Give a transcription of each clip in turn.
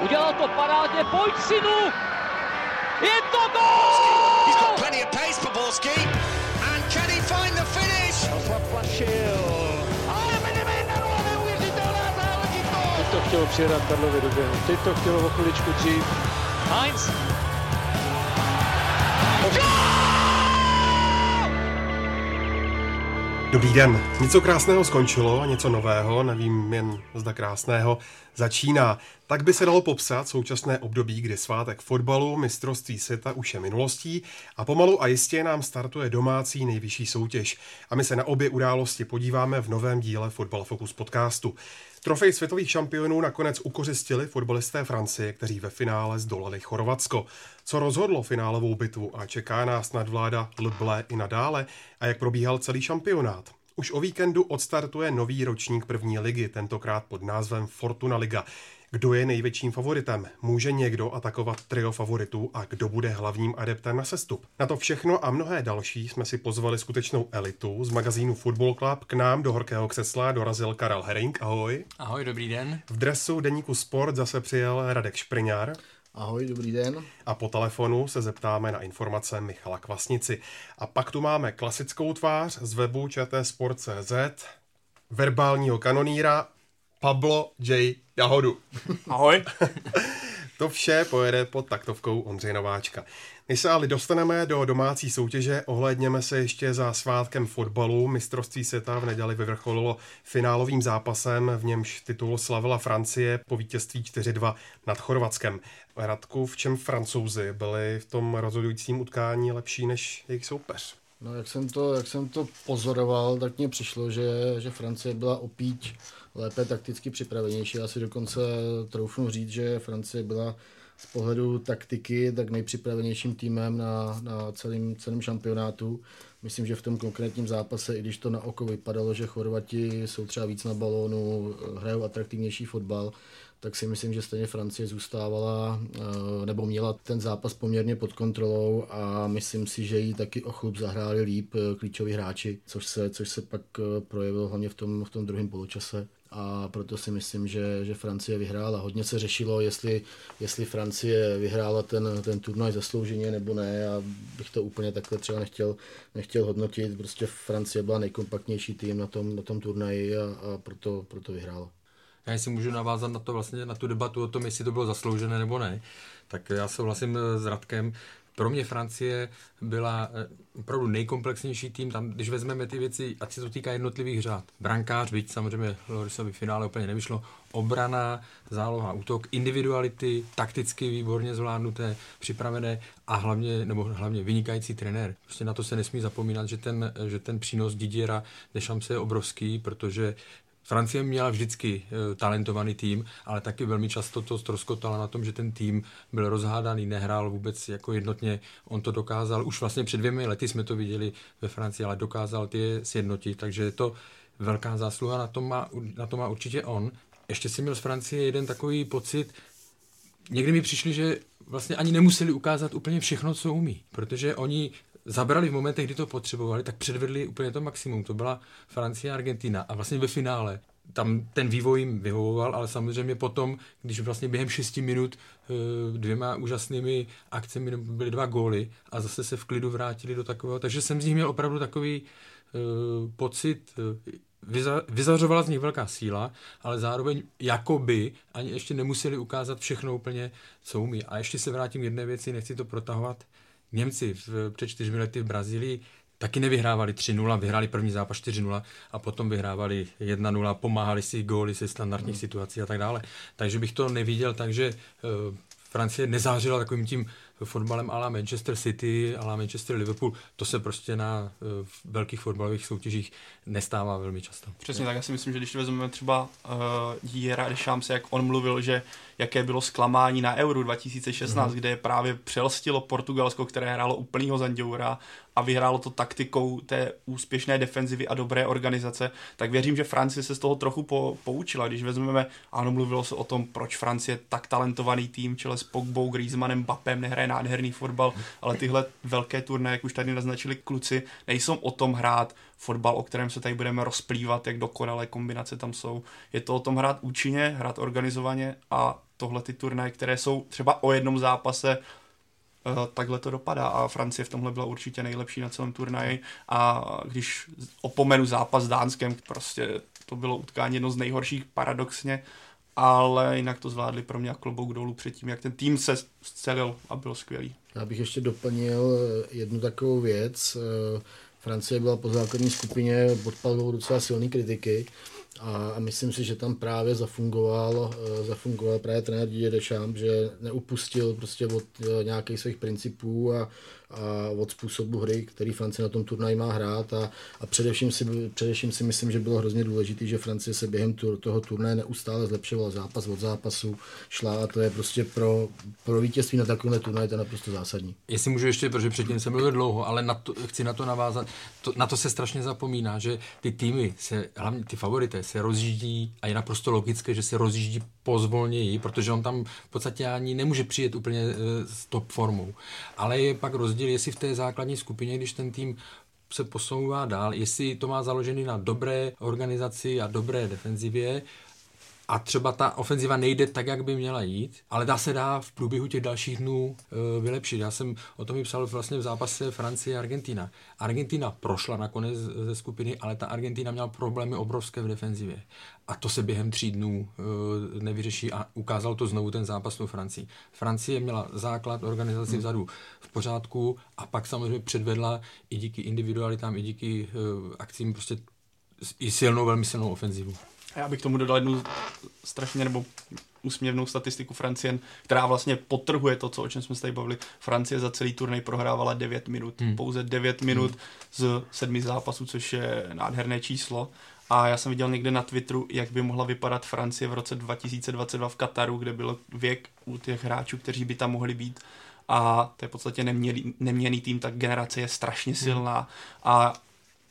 Udělal to parádně, pojď synu! Je to gol! He's got plenty of pace for Borski. And can he find the finish? Zaplašil. Ale Benevenero, neuvěřitelná záležitost! Teď to chtělo přijedat Karlovi do běhu. Teď to chtělo o chviličku dřív. Heinz. Dobrý den. Něco krásného skončilo a něco nového, nevím jen zda krásného, začíná. Tak by se dalo popsat současné období, kdy svátek fotbalu, mistrovství světa už je minulostí a pomalu a jistě nám startuje domácí nejvyšší soutěž. A my se na obě události podíváme v novém díle Fotbal Focus podcastu. Trofej světových šampionů nakonec ukořistili fotbalisté Francie, kteří ve finále zdolali Chorvatsko. Co rozhodlo finálovou bitvu a čeká nás nadvláda Lble i nadále a jak probíhal celý šampionát? Už o víkendu odstartuje nový ročník první ligy, tentokrát pod názvem Fortuna Liga. Kdo je největším favoritem? Může někdo atakovat trio favoritů a kdo bude hlavním adeptem na sestup? Na to všechno a mnohé další jsme si pozvali skutečnou elitu z magazínu Football Club. K nám do horkého křesla dorazil Karel Herring. Ahoj. Ahoj, dobrý den. V dresu deníku Sport zase přijel Radek Špriňár. Ahoj, dobrý den. A po telefonu se zeptáme na informace Michala Kvasnici. A pak tu máme klasickou tvář z webu čtsport.cz, verbálního kanoníra Pablo J. Jahodu. Ahoj. to vše pojede pod taktovkou Ondřej Nováčka. Než se ale dostaneme do domácí soutěže, ohledněme se ještě za svátkem fotbalu. Mistrovství světa v neděli vyvrcholilo finálovým zápasem, v němž titul slavila Francie po vítězství 4-2 nad Chorvatskem. Radku, v čem francouzi byli v tom rozhodujícím utkání lepší než jejich soupeř? No, jak jsem to, jak jsem to pozoroval, tak mně přišlo, že, že Francie byla opíč lépe takticky připravenější. Já si dokonce troufnu říct, že Francie byla z pohledu taktiky tak nejpřipravenějším týmem na, na celým, celém šampionátu. Myslím, že v tom konkrétním zápase, i když to na oko vypadalo, že Chorvati jsou třeba víc na balónu, hrajou atraktivnější fotbal, tak si myslím, že stejně Francie zůstávala eh, nebo měla ten zápas poměrně pod kontrolou a myslím si, že jí taky o chlup zahráli líp eh, klíčoví hráči, což se, což se pak eh, projevilo hlavně v tom, v tom druhém poločase a proto si myslím, že, že Francie vyhrála. Hodně se řešilo, jestli, jestli Francie vyhrála ten, ten turnaj zaslouženě nebo ne. Já bych to úplně takhle třeba nechtěl, nechtěl hodnotit. Prostě Francie byla nejkompaktnější tým na tom, na tom turnaji a, a proto, proto vyhrála. Já si můžu navázat na to vlastně, na tu debatu o tom, jestli to bylo zasloužené nebo ne. Tak já souhlasím s Radkem. Pro mě Francie byla eh, opravdu nejkomplexnější tým, tam, když vezmeme ty věci, ať se to týká jednotlivých řád. Brankář, byť samozřejmě Lorisovi finále úplně nevyšlo, obrana, záloha, útok, individuality, takticky výborně zvládnuté, připravené a hlavně, nebo hlavně vynikající trenér. Prostě na to se nesmí zapomínat, že ten, že ten přínos Didiera Deschamps je obrovský, protože Francie měla vždycky uh, talentovaný tým, ale taky velmi často to ztroskotala na tom, že ten tým byl rozhádaný, nehrál vůbec jako jednotně. On to dokázal, už vlastně před dvěmi lety jsme to viděli ve Francii, ale dokázal ty sjednotit, takže je to velká zásluha, na to má, na to má určitě on. Ještě si měl z Francie jeden takový pocit, někdy mi přišli, že vlastně ani nemuseli ukázat úplně všechno, co umí, protože oni zabrali v momentech, kdy to potřebovali, tak předvedli úplně to maximum. To byla Francie a Argentina. A vlastně ve finále tam ten vývoj jim vyhovoval, ale samozřejmě potom, když vlastně během 6 minut eh, dvěma úžasnými akcemi byly dva góly a zase se v klidu vrátili do takového, takže jsem z nich měl opravdu takový uh, pocit, vyza, vyzařovala z nich velká síla, ale zároveň jakoby ani ještě nemuseli ukázat všechno úplně, co umí. A ještě se vrátím k jedné věci, nechci to protahovat, Němci v, před čtyřmi lety v Brazílii taky nevyhrávali 3-0, vyhráli první zápas 4-0 a potom vyhrávali 1-0, pomáhali si góly se standardních hmm. situací a tak dále. Takže bych to neviděl tak, že uh, Francie nezářila takovým tím fotbalem ala Manchester City, ala Manchester Liverpool. To se prostě na uh, velkých fotbalových soutěžích nestává velmi často. Přesně tak, já si myslím, že když vezmeme třeba uh, Jiera Deschamps, jak on mluvil, že jaké bylo zklamání na Euro 2016, mm-hmm. kde právě přelstilo Portugalsko, které hrálo úplnýho zanděura a vyhrálo to taktikou té úspěšné defenzivy a dobré organizace, tak věřím, že Francie se z toho trochu po, poučila. Když vezmeme, ano, mluvilo se o tom, proč Francie tak talentovaný tým, čele s Pogbou, Griezmannem, Bapem, nehraje nádherný fotbal, ale tyhle velké turné, jak už tady naznačili kluci, nejsou o tom hrát fotbal, o kterém se tady budeme rozplývat, jak dokonalé kombinace tam jsou. Je to o tom hrát účinně, hrát organizovaně a tohle ty turnaje, které jsou třeba o jednom zápase, takhle to dopadá a Francie v tomhle byla určitě nejlepší na celém turnaji a když opomenu zápas s Dánskem, prostě to bylo utkání jedno z nejhorších paradoxně, ale jinak to zvládli pro mě klobouk dolů předtím, jak ten tým se scelil a byl skvělý. Já bych ještě doplnil jednu takovou věc. Francie byla po základní skupině pod palbou docela silné kritiky a, myslím si, že tam právě zafungoval, uh, zafungoval právě trenér Didier Deschamps, že neupustil prostě od uh, nějakých svých principů a, a od způsobu hry, který Francie na tom turnaji má hrát a, a především, si, především si myslím, že bylo hrozně důležité, že Francie se během tu, toho turnaje neustále zlepšovala zápas od zápasu, šla a to je prostě pro, pro vítězství na takovémhle turnaji to je naprosto zásadní. Jestli můžu ještě, protože předtím jsem mluvil dlouho, ale na to, chci na to navázat, to, na to se strašně zapomíná, že ty týmy, se, hlavně ty favorité, se rozjíždí a je naprosto logické, že se rozjíždí pozvolněji, protože on tam v podstatě ani nemůže přijet úplně e, s top formou. Ale je pak rozdíl, jestli v té základní skupině, když ten tým se posouvá dál, jestli to má založený na dobré organizaci a dobré defenzivě, a třeba ta ofenziva nejde tak, jak by měla jít, ale dá se dá v průběhu těch dalších dnů e, vylepšit. Já jsem o tom i psal vlastně v zápase Francie a Argentina. Argentina prošla nakonec ze skupiny, ale ta Argentina měla problémy obrovské v defenzivě. A to se během tří dnů e, nevyřeší a ukázal to znovu ten zápas v Francii. Francie měla základ organizaci hmm. vzadu v pořádku a pak samozřejmě předvedla i díky individualitám, i díky e, akcím prostě i silnou, velmi silnou ofenzivu. Já bych tomu dodal jednu strašně nebo úsměvnou statistiku Francie, která vlastně potrhuje to, co, o čem jsme se tady bavili. Francie za celý turnaj prohrávala 9 minut. Hmm. Pouze 9 minut hmm. z sedmi zápasů, což je nádherné číslo. A já jsem viděl někde na Twitteru, jak by mohla vypadat Francie v roce 2022 v Kataru, kde byl věk u těch hráčů, kteří by tam mohli být. A to je v podstatě neměný, neměný tým, tak generace je strašně hmm. silná. A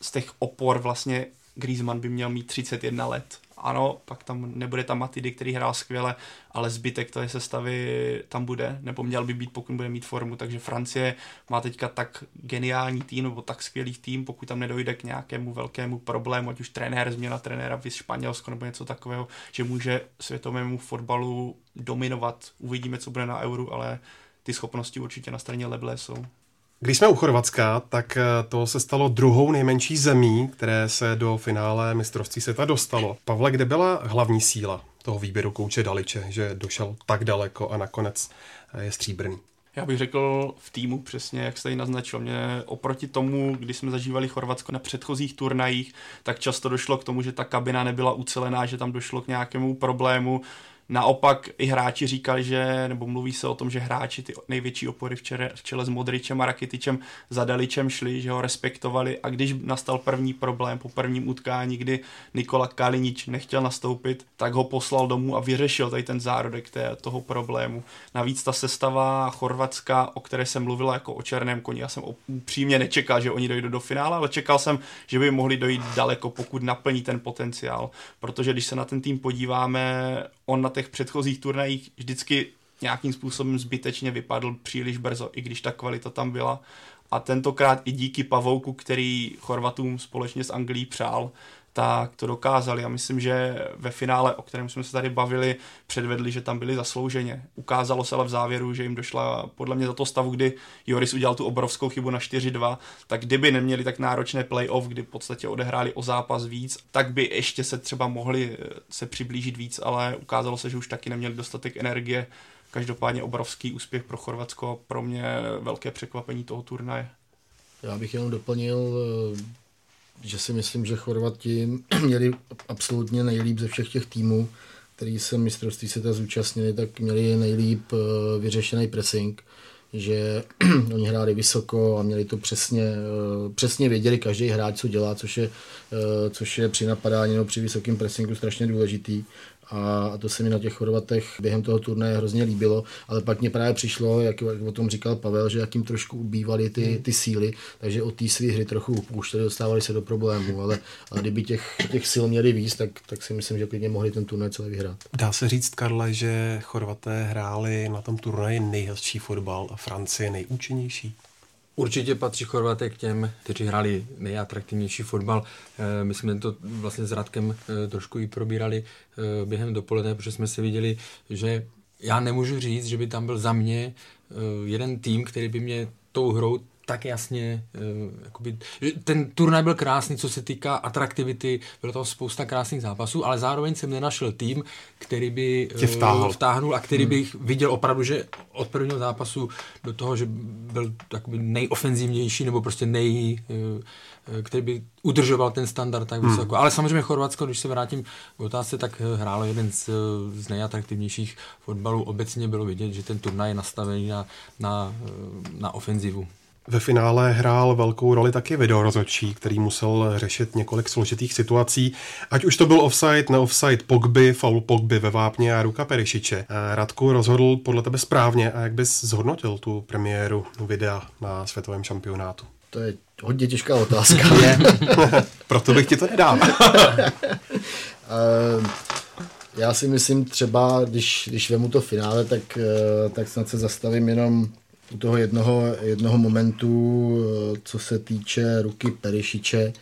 z těch opor vlastně Griezmann by měl mít 31 let ano, pak tam nebude tam Matidy, který hrál skvěle, ale zbytek té sestavy tam bude, nebo měl by být, pokud bude mít formu, takže Francie má teďka tak geniální tým, nebo tak skvělý tým, pokud tam nedojde k nějakému velkému problému, ať už trenér, změna trenéra v Španělsko nebo něco takového, že může světovému fotbalu dominovat. Uvidíme, co bude na euru, ale ty schopnosti určitě na straně Leble jsou. Když jsme u Chorvatska, tak eh, to se stalo druhou nejmenší zemí, které se do finále mistrovství světa dostalo. Pavle, kde byla hlavní síla toho výběru kouče Daliče, že došel tak daleko a nakonec eh, je stříbrný? Já bych řekl v týmu přesně, jak jste ji naznačil. Mě oproti tomu, když jsme zažívali Chorvatsko na předchozích turnajích, tak často došlo k tomu, že ta kabina nebyla ucelená, že tam došlo k nějakému problému, Naopak i hráči říkali, že, nebo mluví se o tom, že hráči ty největší opory v čele, v čele s Modričem a Rakitičem za Daličem šli, že ho respektovali a když nastal první problém po prvním utkání, kdy Nikola Kalinič nechtěl nastoupit, tak ho poslal domů a vyřešil tady ten zárodek té, toho problému. Navíc ta sestava Chorvatska, o které jsem mluvila jako o černém koni, já jsem upřímně nečekal, že oni dojdou do finále, ale čekal jsem, že by mohli dojít daleko, pokud naplní ten potenciál. Protože když se na ten tým podíváme, on na těch předchozích turnajích vždycky nějakým způsobem zbytečně vypadl příliš brzo, i když ta kvalita tam byla. A tentokrát i díky Pavouku, který Chorvatům společně s Anglií přál, tak to dokázali a myslím, že ve finále, o kterém jsme se tady bavili, předvedli, že tam byli zaslouženě. Ukázalo se ale v závěru, že jim došla podle mě za to stavu, kdy Joris udělal tu obrovskou chybu na 4-2, tak kdyby neměli tak náročné playoff, kdy v podstatě odehráli o zápas víc, tak by ještě se třeba mohli eh, se přiblížit víc, ale ukázalo se, že už taky neměli dostatek energie. Každopádně obrovský úspěch pro Chorvatsko, pro mě velké překvapení toho turnaje. Já bych jenom doplnil eh, že si myslím, že Chorvati měli absolutně nejlíp ze všech těch týmů, který se mistrovství světa zúčastnili, tak měli nejlíp eh, vyřešený pressing, že oni hráli vysoko a měli to přesně, eh, přesně věděli každý hráč, co dělá, což je, eh, což je při napadání nebo při vysokém pressingu strašně důležitý a to se mi na těch Chorvatech během toho turnaje hrozně líbilo, ale pak mě právě přišlo, jak, jak o tom říkal Pavel, že jakým trošku ubývaly ty, ty síly, takže od té své hry trochu upouštěli, dostávali se do problémů, ale, ale kdyby těch, těch sil měli víc, tak, tak si myslím, že klidně mohli ten turnaj celý vyhrát. Dá se říct, Karle, že Chorvaté hráli na tom turnaji nejhezčí fotbal a Francie nejúčinnější? Určitě patří Chorvaté k těm, kteří hráli nejatraktivnější fotbal. Eh, my jsme to vlastně s Radkem eh, trošku i probírali eh, během dopoledne, protože jsme si viděli, že já nemůžu říct, že by tam byl za mě jeden tým, který by mě tou hrou tak jasně, uh, jakoby, ten turnaj byl krásný, co se týká atraktivity, bylo tam spousta krásných zápasů, ale zároveň jsem nenašel tým, který by Tě vtáhl. vtáhnul a který hmm. bych viděl opravdu, že od prvního zápasu do toho, že byl jakoby nejofenzivnější nebo prostě nej, uh, který by udržoval ten standard tak vysoko. Hmm. Ale samozřejmě Chorvatsko, když se vrátím k otázce, tak hrálo jeden z, z nejatraktivnějších fotbalů. Obecně bylo vidět, že ten turnaj je nastavený na, na, na ofenzivu. Ve finále hrál velkou roli taky videorozhodčí, který musel řešit několik složitých situací, ať už to byl offside, neoffside Pogby, foul Pogby ve vápně a ruka Perišiče. Radku rozhodl podle tebe správně a jak bys zhodnotil tu premiéru videa na světovém šampionátu? To je hodně těžká otázka. Proto bych ti to nedal. Já si myslím třeba, když, když vemu to finále, tak, tak snad se zastavím jenom u toho jednoho, jednoho momentu, co se týče ruky Perišiče,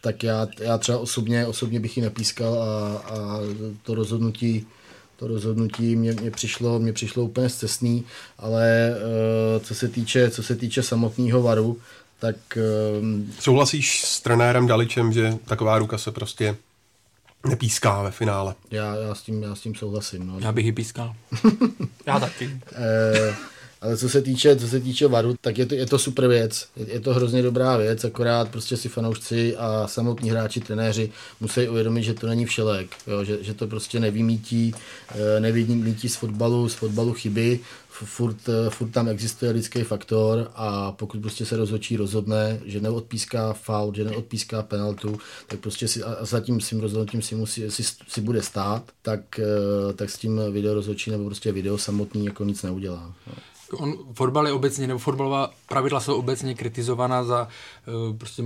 tak já, já třeba osobně, osobně bych ji nepískal a, a to rozhodnutí to rozhodnutí mě, mě, přišlo, mě přišlo úplně zcestný, ale co se týče, co se týče samotného varu, tak... Um, Souhlasíš s trenérem Daličem, že taková ruka se prostě nepíská ve finále? Já, já, s, tím, já s tím souhlasím. No. Já bych ji pískal. já taky. Ale co se týče, co se týče varu, tak je to, je to super věc. Je, je to hrozně dobrá věc, akorát prostě si fanoušci a samotní hráči, trenéři musí uvědomit, že to není všelek, jo, že, že to prostě nevymítí, nevymítí z fotbalu, z fotbalu chyby, furt, furt tam existuje lidský faktor a pokud prostě se rozhodčí rozhodne, že neodpíská faul, že neodpíská penaltu, tak prostě si, a s tím rozhodnutím si, musí, si, si bude stát, tak, tak s tím video rozhodčí nebo prostě video samotný jako nic neudělá. On, fotbal je obecně, nebo fotbalová pravidla jsou obecně kritizovaná za uh, prostě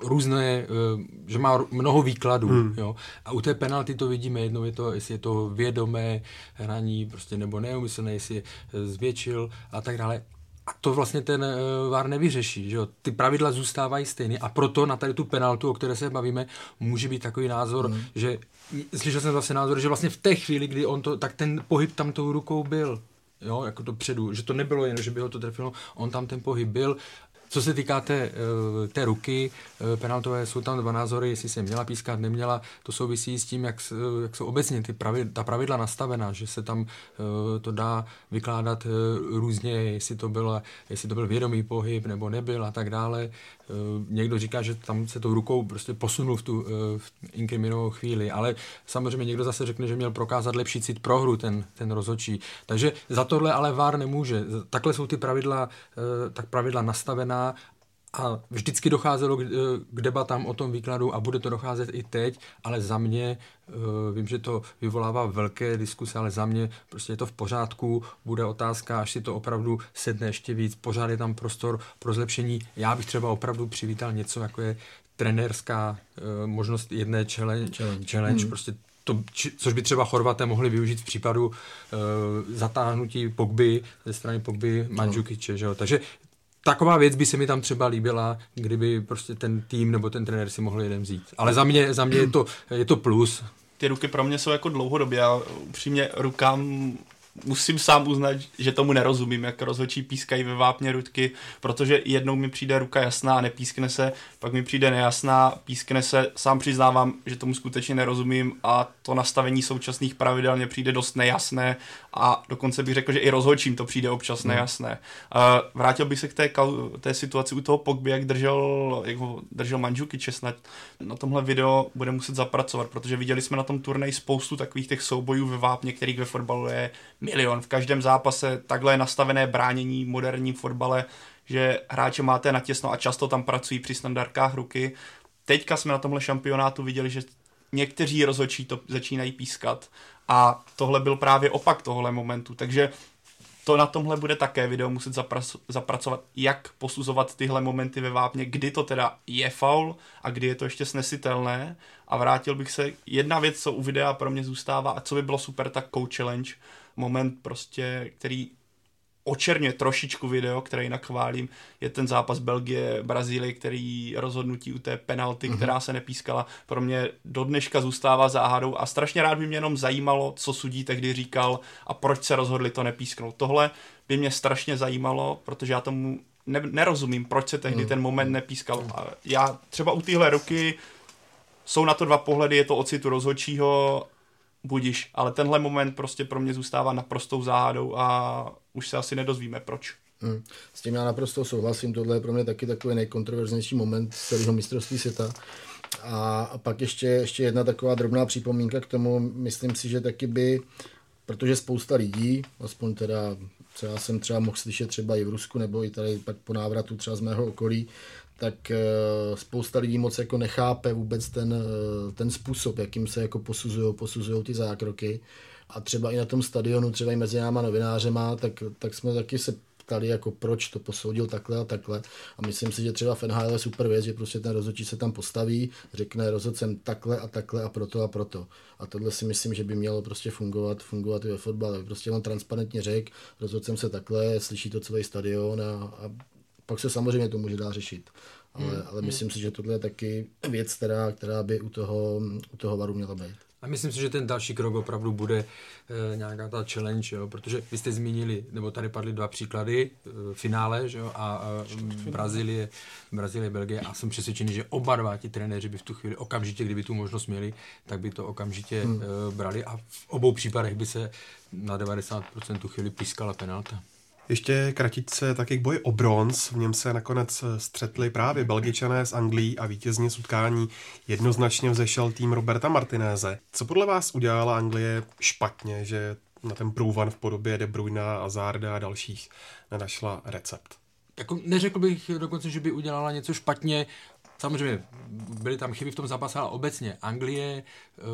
různé, uh, že má mnoho výkladů, hmm. jo. A u té penalty to vidíme, jednou je to, jestli je to vědomé hraní, prostě nebo neumyslné, jestli je zvětšil a tak dále. A to vlastně ten uh, VAR nevyřeší, že jo? Ty pravidla zůstávají stejné a proto na tady tu penaltu, o které se bavíme, může být takový názor, hmm. že slyšel jsem zase názor, že vlastně v té chvíli, kdy on to, tak ten pohyb tam tou rukou byl jo, jako to předu, že to nebylo jen, že by ho to trefilo, on tam ten pohyb byl co se týká té, eh, té ruky, eh, penaltové, jsou tam dva názory, jestli se měla pískat, neměla, to souvisí s tím, jak, jak jsou obecně ty pravidla, ta pravidla nastavená, že se tam eh, to dá vykládat různě, jestli to, bylo, jestli to byl vědomý pohyb nebo nebyl a tak dále. Někdo říká, že tam se tou rukou prostě posunul v tu v inkriminovou chvíli, ale samozřejmě někdo zase řekne, že měl prokázat lepší cit pro hru ten, ten rozhodčí. Takže za tohle ale VAR nemůže. Takhle jsou ty pravidla, tak pravidla nastavená a vždycky docházelo k, k debatám o tom výkladu a bude to docházet i teď, ale za mě, uh, vím, že to vyvolává velké diskuse, ale za mě prostě je to v pořádku, bude otázka, až si to opravdu sedne ještě víc, pořád je tam prostor pro zlepšení. Já bych třeba opravdu přivítal něco, jako je trenérská uh, možnost jedné challenge, challenge, challenge hmm. prostě to, což by třeba Chorvaté mohli využít v případu uh, zatáhnutí Pogby ze strany Pogby Mandžukiče, že jo? Takže taková věc by se mi tam třeba líbila, kdyby prostě ten tým nebo ten trenér si mohl jeden vzít. Ale za mě, za mě je, to, je to plus. Ty ruky pro mě jsou jako dlouhodobě a upřímně rukám musím sám uznat, že tomu nerozumím, jak rozhodčí pískají ve vápně rudky, protože jednou mi přijde ruka jasná a nepískne se, pak mi přijde nejasná, pískne se, sám přiznávám, že tomu skutečně nerozumím a to nastavení současných pravidel mě přijde dost nejasné a dokonce bych řekl, že i rozhodčím to přijde občas hmm. nejasné. Uh, vrátil bych se k té, té situaci u toho Pogby, jak držel, jak ho držel Manžuky Česnat. Na tomhle video bude muset zapracovat, protože viděli jsme na tom turnaji spoustu takových těch soubojů ve vápně, kterých ve fotbalu je milion. V každém zápase takhle je nastavené bránění v moderním fotbale, že hráče máte natěsno a často tam pracují při standardkách ruky. Teďka jsme na tomhle šampionátu viděli, že někteří rozhodčí to začínají pískat a tohle byl právě opak tohle momentu, takže to na tomhle bude také video muset zapracovat, jak posuzovat tyhle momenty ve vápně, kdy to teda je faul a kdy je to ještě snesitelné. A vrátil bych se, jedna věc, co u videa pro mě zůstává a co by bylo super, tak coach challenge, moment prostě, který očerně trošičku video, které jinak chválím, je ten zápas Belgie, Brazílie, který rozhodnutí u té penalty, mm-hmm. která se nepískala, pro mě do dneška zůstává záhadou a strašně rád by mě jenom zajímalo, co sudí tehdy říkal a proč se rozhodli to nepísknout. Tohle by mě strašně zajímalo, protože já tomu ne, nerozumím, proč se tehdy mm. ten moment nepískal. A já třeba u téhle ruky jsou na to dva pohledy, je to ocitu rozhodčího, budiš, ale tenhle moment prostě pro mě zůstává naprostou záhadou a už se asi nedozvíme proč. Hmm. S tím já naprosto souhlasím, tohle je pro mě taky takový nejkontroverznější moment celého mistrovství světa. A pak ještě, ještě jedna taková drobná připomínka k tomu, myslím si, že taky by, protože spousta lidí, aspoň teda, co já jsem třeba mohl slyšet třeba i v Rusku, nebo i tady pak po návratu třeba z mého okolí, tak eh, spousta lidí moc jako nechápe vůbec ten, eh, ten způsob, jakým se jako posuzují posuzují ty zákroky. A třeba i na tom stadionu, třeba i mezi náma novinářema, tak, tak jsme taky se ptali, jako proč to posoudil takhle a takhle. A myslím si, že třeba FNHL je super věc, že prostě ten rozhodčí se tam postaví, řekne rozhodl jsem takhle a takhle a proto a proto. A tohle si myslím, že by mělo prostě fungovat, fungovat i ve fotbale. Prostě on transparentně řekl, rozhodl jsem se takhle, slyší to celý stadion a, a pak se samozřejmě to může dál řešit. Ale, hmm. ale myslím si, že tohle je taky věc, která, která by u toho, u toho varu měla být. A myslím si, že ten další krok opravdu bude e, nějaká ta challenge, jo? protože vy jste zmínili, nebo tady padly dva příklady, e, finále že jo? a e, Brazílie, Brazílie, Belgie a jsem přesvědčený, že oba dva ti trenéři by v tu chvíli okamžitě, kdyby tu možnost měli, tak by to okamžitě hmm. e, brali a v obou případech by se na 90% tu chvíli pískala penalta. Ještě kratičce taky k boji o bronz. V něm se nakonec střetli právě Belgičané z Anglií a vítězně z utkání jednoznačně vzešel tým Roberta Martinéze. Co podle vás udělala Anglie špatně, že na ten průvan v podobě De Bruyna, Azarda a dalších nenašla recept? Jako neřekl bych dokonce, že by udělala něco špatně. Samozřejmě byly tam chyby v tom zápase, ale obecně Anglie uh,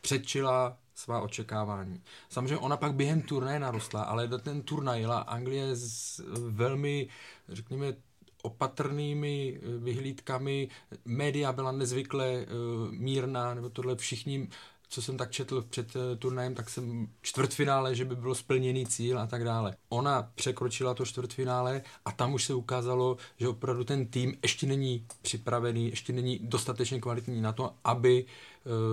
předčila svá očekávání. Samozřejmě ona pak během turnaje narostla, ale do ten turnaj jela Anglie s velmi, řekněme, opatrnými eh, vyhlídkami. Média byla nezvykle uh, mírná, nebo tohle všichni co jsem tak četl před uh, turnajem, tak jsem čtvrtfinále, že by bylo splněný cíl a tak dále. Ona překročila to čtvrtfinále a tam už se ukázalo, že opravdu ten tým ještě není připravený, ještě není dostatečně kvalitní na to, aby uh,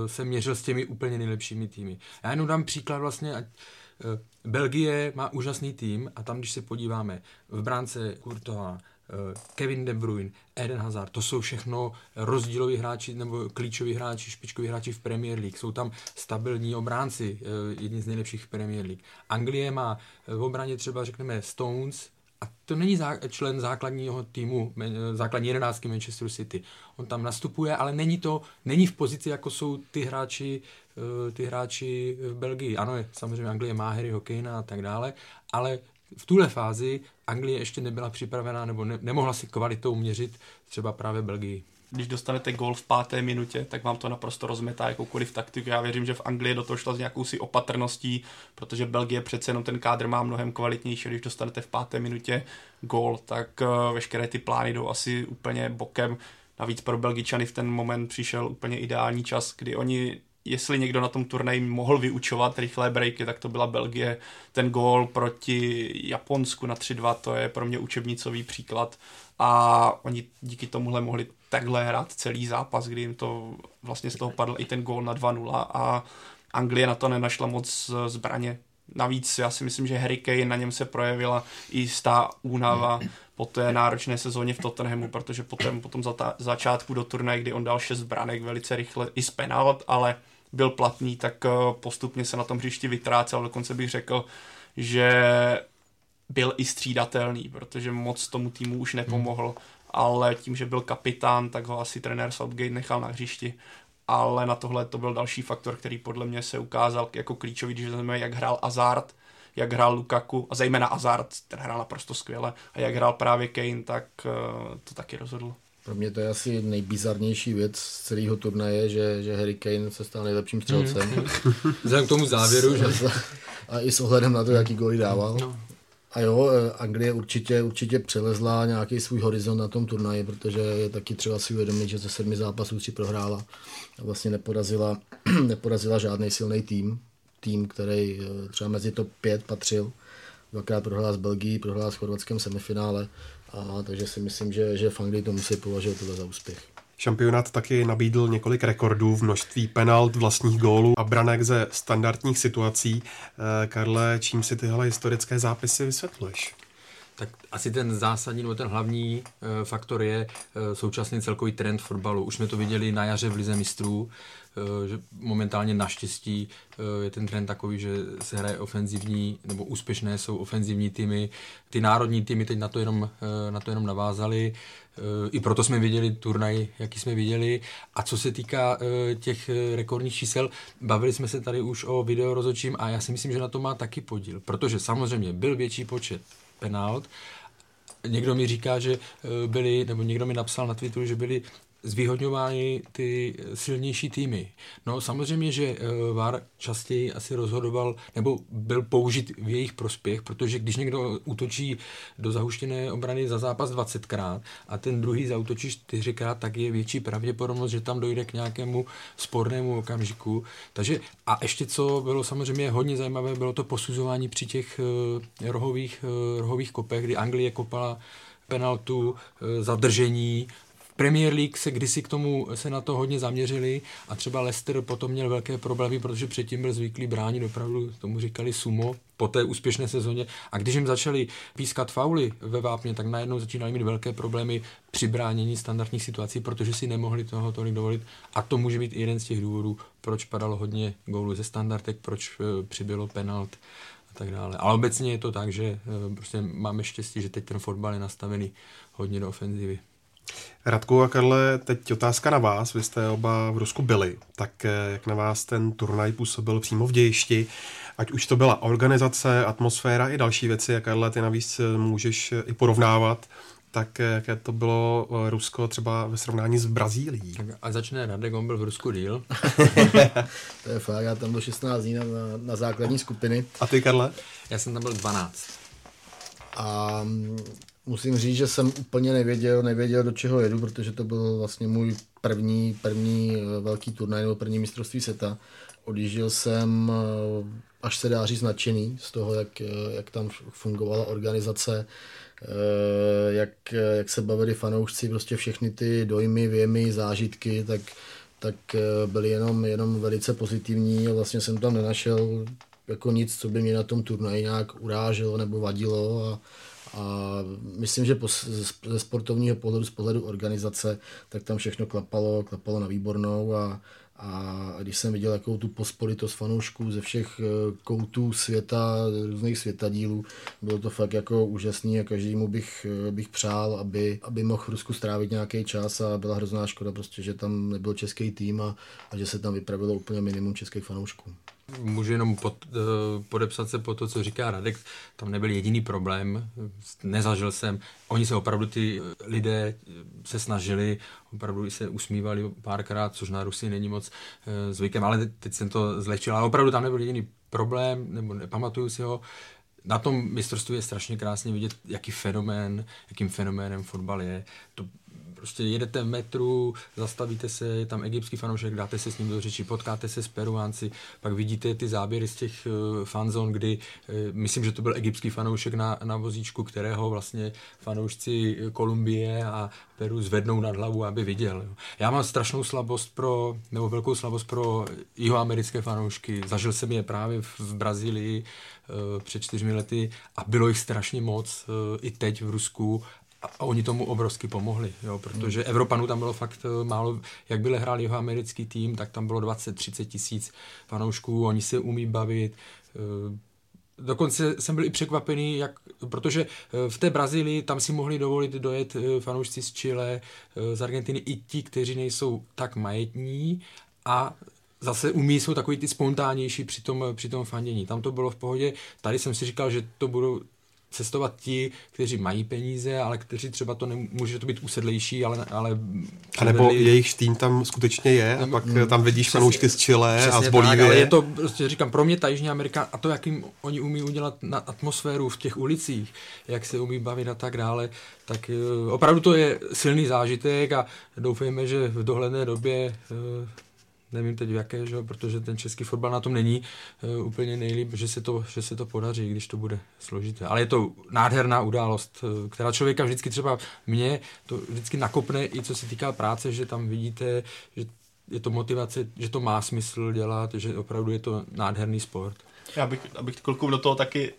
se měřil s těmi úplně nejlepšími týmy. Já jenom dám příklad vlastně, ať, uh, Belgie má úžasný tým a tam, když se podíváme, v bránce Kurtová, Eh, Kevin De Bruyne, Eden Hazard, to jsou všechno rozdíloví hráči nebo klíčoví hráči, špičkoví hráči v Premier League. Jsou tam stabilní obránci, eh, jedni z nejlepších v Premier League. Anglie má eh, v obraně třeba řekneme Stones, a to není zá, člen základního týmu, základní jedenáctky Manchester City. On tam nastupuje, ale není to, není v pozici, jako jsou ty hráči, ty hráči v Belgii. Ano, samozřejmě Anglie má Harry Hokejna a tak dále, ale v tuhle fázi Anglie ještě nebyla připravená nebo ne, nemohla si kvalitou měřit třeba právě Belgii. Když dostanete gol v páté minutě, tak vám to naprosto rozmetá jakoukoliv taktiku. Já věřím, že v Anglii do toho šla s nějakou si opatrností, protože Belgie přece jenom ten kádr má mnohem kvalitnější. Když dostanete v páté minutě gol, tak uh, veškeré ty plány jdou asi úplně bokem. Navíc pro Belgičany v ten moment přišel úplně ideální čas, kdy oni jestli někdo na tom turnaji mohl vyučovat rychlé breaky, tak to byla Belgie. Ten gól proti Japonsku na 3-2, to je pro mě učebnicový příklad. A oni díky tomuhle mohli takhle hrát celý zápas, kdy jim to vlastně z toho padl i ten gól na 2-0 a Anglie na to nenašla moc zbraně. Navíc já si myslím, že Harry Kane na něm se projevila i stá únava po té náročné sezóně v Tottenhamu, protože potom, potom za ta, začátku do turnaje, kdy on dal 6 branek velice rychle i z penalt, ale byl platný, tak eh, postupně se na tom hřišti vytrácel, dokonce bych řekl, že byl i střídatelný, protože moc tomu týmu už nepomohl, hmm. ale tím, že byl kapitán, tak ho asi trenér Southgate nechal na hřišti. Ale na tohle to byl další faktor, který podle mě se ukázal jako klíčový, když vezmeme, jak hrál Azard, jak hrál Lukaku, a zejména Azard, ten hrál naprosto skvěle, a jak hrál právě Kane, tak eh, to taky rozhodlo. Pro mě to je asi nejbizarnější věc z celého turnaje, že, že Harry Kane se stal nejlepším střelcem. Mm. Vzhledem k tomu závěru, že? A i s ohledem na to, jaký góly dával. No. A jo, eh, Anglie určitě, určitě přelezla nějaký svůj horizont na tom turnaji, protože je taky třeba si uvědomit, že ze sedmi zápasů tři prohrála a vlastně neporazila, neporazila žádný silný tým, tým, který eh, třeba mezi top 5 patřil. Dvakrát prohrál s Belgií, prohrál s Chorvatskem semifinále, a takže si myslím, že, že v Anglii to musí považovat za úspěch. Šampionát taky nabídl několik rekordů v množství penalt, vlastních gólů a branek ze standardních situací. Eh, Karle, čím si tyhle historické zápisy vysvětluješ? Tak asi ten zásadní nebo ten hlavní e, faktor je e, současný celkový trend fotbalu. Už jsme to viděli na jaře v Lize mistrů, že momentálně naštěstí e, je ten trend takový, že se hraje ofenzivní nebo úspěšné jsou ofenzivní týmy. Ty národní týmy teď na to jenom, e, na to jenom navázali. E, I proto jsme viděli turnaj, jaký jsme viděli. A co se týká těch rekordních čísel, bavili jsme se tady už o video rozhodčím a já si myslím, že na to má taky podíl. Protože samozřejmě byl větší počet penalt. Někdo mi říká, že eh, byli, nebo někdo mi napsal na Twitteru, že byli zvýhodňovány ty silnější týmy. No samozřejmě, že eh, VAR častěji asi rozhodoval, nebo byl použit v jejich prospěch, protože když někdo útočí do zahuštěné obrany za zápas 20krát a ten druhý zautočí 4krát, tak je větší pravděpodobnost, že tam dojde k nějakému spornému okamžiku. Takže a ještě co bylo samozřejmě hodně zajímavé, bylo to posuzování při těch uh, rohových, rohových kopech, kdy Anglie kopala penaltu, zadržení, Premier League se kdysi k tomu se na to hodně zaměřili a třeba Leicester potom měl velké problémy, protože předtím byl zvyklý bránit opravdu, tomu říkali sumo, po té úspěšné sezóně. A když jim začali pískat fauly ve vápně, tak najednou začínali mít velké problémy při bránění standardních situací, protože si nemohli toho tolik dovolit. A to může být jeden z těch důvodů, proč padalo hodně gólů ze standardek, proč e, přibylo penalt a tak dále. Ale obecně je to tak, že e, prostě máme štěstí, že teď ten fotbal je nastavený hodně do ofenzivy. Radku a Karle, teď otázka na vás. Vy jste oba v Rusku byli. Tak eh, jak na vás ten turnaj působil přímo v dějišti? Ať už to byla organizace, atmosféra i další věci, a Karle, ty navíc eh, můžeš eh, i porovnávat tak jaké to bylo Rusko třeba ve srovnání s Brazílií? A začne Radek, on byl v Rusku díl. to je fakt, já tam byl 16 dní na, na základní skupiny. A ty, Karle? Já jsem tam byl 12. A mm, musím říct, že jsem úplně nevěděl, nevěděl, do čeho jedu, protože to byl vlastně můj první, první eh, velký turnaj nebo první mistrovství seta. Odjížděl jsem, eh, až se dá říct, nadšený z toho, jak, eh, jak tam fungovala organizace, jak, jak se bavili fanoušci, prostě všechny ty dojmy, věmy, zážitky, tak, tak byly jenom, jenom velice pozitivní a vlastně jsem tam nenašel jako nic, co by mě na tom turnaji nějak uráželo nebo vadilo a, a myslím, že ze sportovního pohledu, z pohledu organizace, tak tam všechno klapalo, klapalo na výbornou a, a když jsem viděl jakou tu pospolitost fanoušků ze všech eh, koutů světa, různých světadílů, bylo to fakt jako úžasný a každému bych, eh, bych přál, aby, aby mohl v Rusku strávit nějaký čas a byla hrozná škoda prostě, že tam nebyl český tým a, a že se tam vypravilo úplně minimum českých fanoušků. Můžu jenom pod, uh, podepsat se po to, co říká Radek. Tam nebyl jediný problém, nezažil jsem. Oni se opravdu, ty lidé se snažili, opravdu se usmívali párkrát, což na Rusy není moc uh, zvykem, ale teď jsem to zlehčil. Ale opravdu tam nebyl jediný problém, nebo nepamatuju si ho. Na tom mistrovství je strašně krásně vidět, jaký fenomén, jakým fenoménem fotbal je. To prostě jedete v metru, zastavíte se, je tam egyptský fanoušek, dáte se s ním do řeči, potkáte se s Peruánci, pak vidíte ty záběry z těch uh, fanzón, kdy uh, myslím, že to byl egyptský fanoušek na, na vozíčku, kterého vlastně fanoušci Kolumbie a Peru zvednou nad hlavu, aby viděl. Já mám strašnou slabost pro, nebo velkou slabost pro jihoamerické fanoušky. Zažil jsem je právě v, Brazílii uh, před čtyřmi lety a bylo jich strašně moc i teď v Rusku a oni tomu obrovsky pomohli, jo, protože hmm. Evropanů tam bylo fakt eh, málo, jak byly hrál jeho americký tým, tak tam bylo 20-30 tisíc fanoušků, oni se umí bavit, eh, Dokonce jsem byl i překvapený, jak, protože eh, v té Brazílii tam si mohli dovolit dojet fanoušci z Chile, z Argentiny i ti, kteří nejsou tak majetní a zase umí jsou takový ty spontánnější při tom, při tom fandění. Tam to bylo v pohodě. Tady jsem si říkal, že to budou cestovat ti, kteří mají peníze, ale kteří třeba to nemůže to být usedlejší, ale... ale a nebo jejich tým tam skutečně je a pak mm, tam vidíš fanoušky z Chile a z Bolívie. Ale je to, prostě říkám, pro mě ta Jižní Amerika a to, jakým oni umí udělat na atmosféru v těch ulicích, jak se umí bavit a tak dále, tak uh, opravdu to je silný zážitek a doufejme, že v dohledné době uh, nevím teď v jaké, že? protože ten český fotbal na tom není uh, úplně nejlíp, že se, to, že se to podaří, když to bude složité. Ale je to nádherná událost, uh, která člověka vždycky třeba mě to vždycky nakopne i co se týká práce, že tam vidíte, že je to motivace, že to má smysl dělat, že opravdu je to nádherný sport. Já bych, abych kolku do toho taky,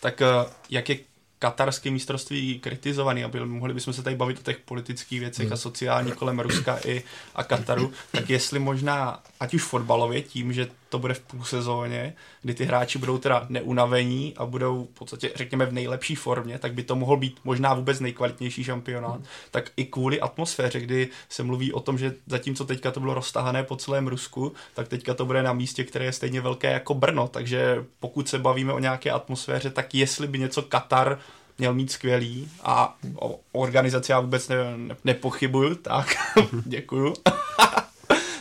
tak uh, jak je katarské mistrovství kritizovaný, aby mohli bychom se tady bavit o těch politických věcech hmm. a sociální kolem Ruska i a Kataru, tak jestli možná, ať už fotbalově, tím, že to bude v půl sezóně, kdy ty hráči budou teda neunavení a budou v podstatě, řekněme, v nejlepší formě, tak by to mohl být možná vůbec nejkvalitnější šampionát. Hmm. Tak i kvůli atmosféře, kdy se mluví o tom, že zatímco teďka to bylo roztahané po celém Rusku, tak teďka to bude na místě, které je stejně velké jako Brno. Takže pokud se bavíme o nějaké atmosféře, tak jestli by něco Katar měl mít skvělý a o organizaci já vůbec ne, ne, nepochybuju, tak děkuju.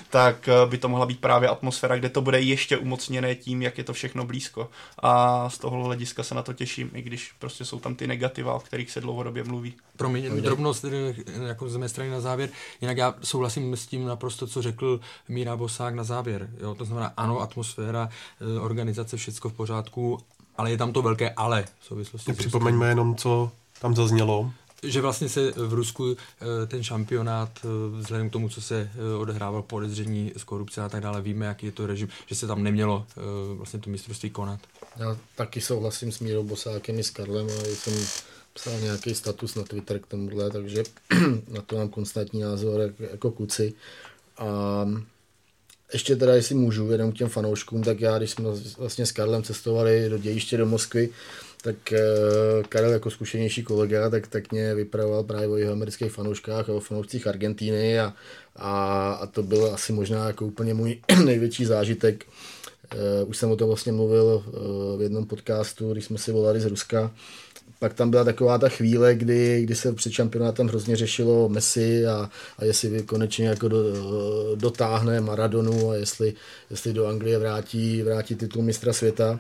tak eh, by to mohla být právě atmosféra, kde to bude ještě umocněné tím, jak je to všechno blízko. A z toho hlediska se na to těším, i když prostě jsou tam ty negativa, o kterých se dlouhodobě mluví. Promiň, drobnost jako z mé strany na závěr. Jinak já souhlasím s tím naprosto, co řekl Míra Bosák na závěr. Jo, to znamená, ano, atmosféra, eh, organizace, všechno v pořádku, ale je tam to velké ale v souvislosti. Připomeňme jenom, co tam zaznělo že vlastně se v Rusku eh, ten šampionát, eh, vzhledem k tomu, co se eh, odehrával podezření z korupce a tak dále, víme, jaký je to režim, že se tam nemělo vlastně to mistrovství konat. Já taky souhlasím s Mírou Bosákem i s Karlem a jsem psal nějaký status na Twitter k tomuhle, takže na to mám konstantní názor jako, jako kuci. A ještě teda, jestli můžu, jenom k těm fanouškům, tak já, když jsme vlastně s Karlem cestovali do dějiště do Moskvy, tak eh, Karel jako zkušenější kolega, tak, tak mě vypravoval právě o jeho amerických fanouškách a o fanoušcích Argentíny a, a, a to byl asi možná jako úplně můj největší zážitek. Uh, už jsem o tom vlastně mluvil uh, v jednom podcastu, když jsme si volali z Ruska. Pak tam byla taková ta chvíle, kdy, kdy se před šampionátem hrozně řešilo Messi a, a jestli konečně jako do, dotáhne Maradonu a jestli, jestli do Anglie vrátí, vrátí titul mistra světa.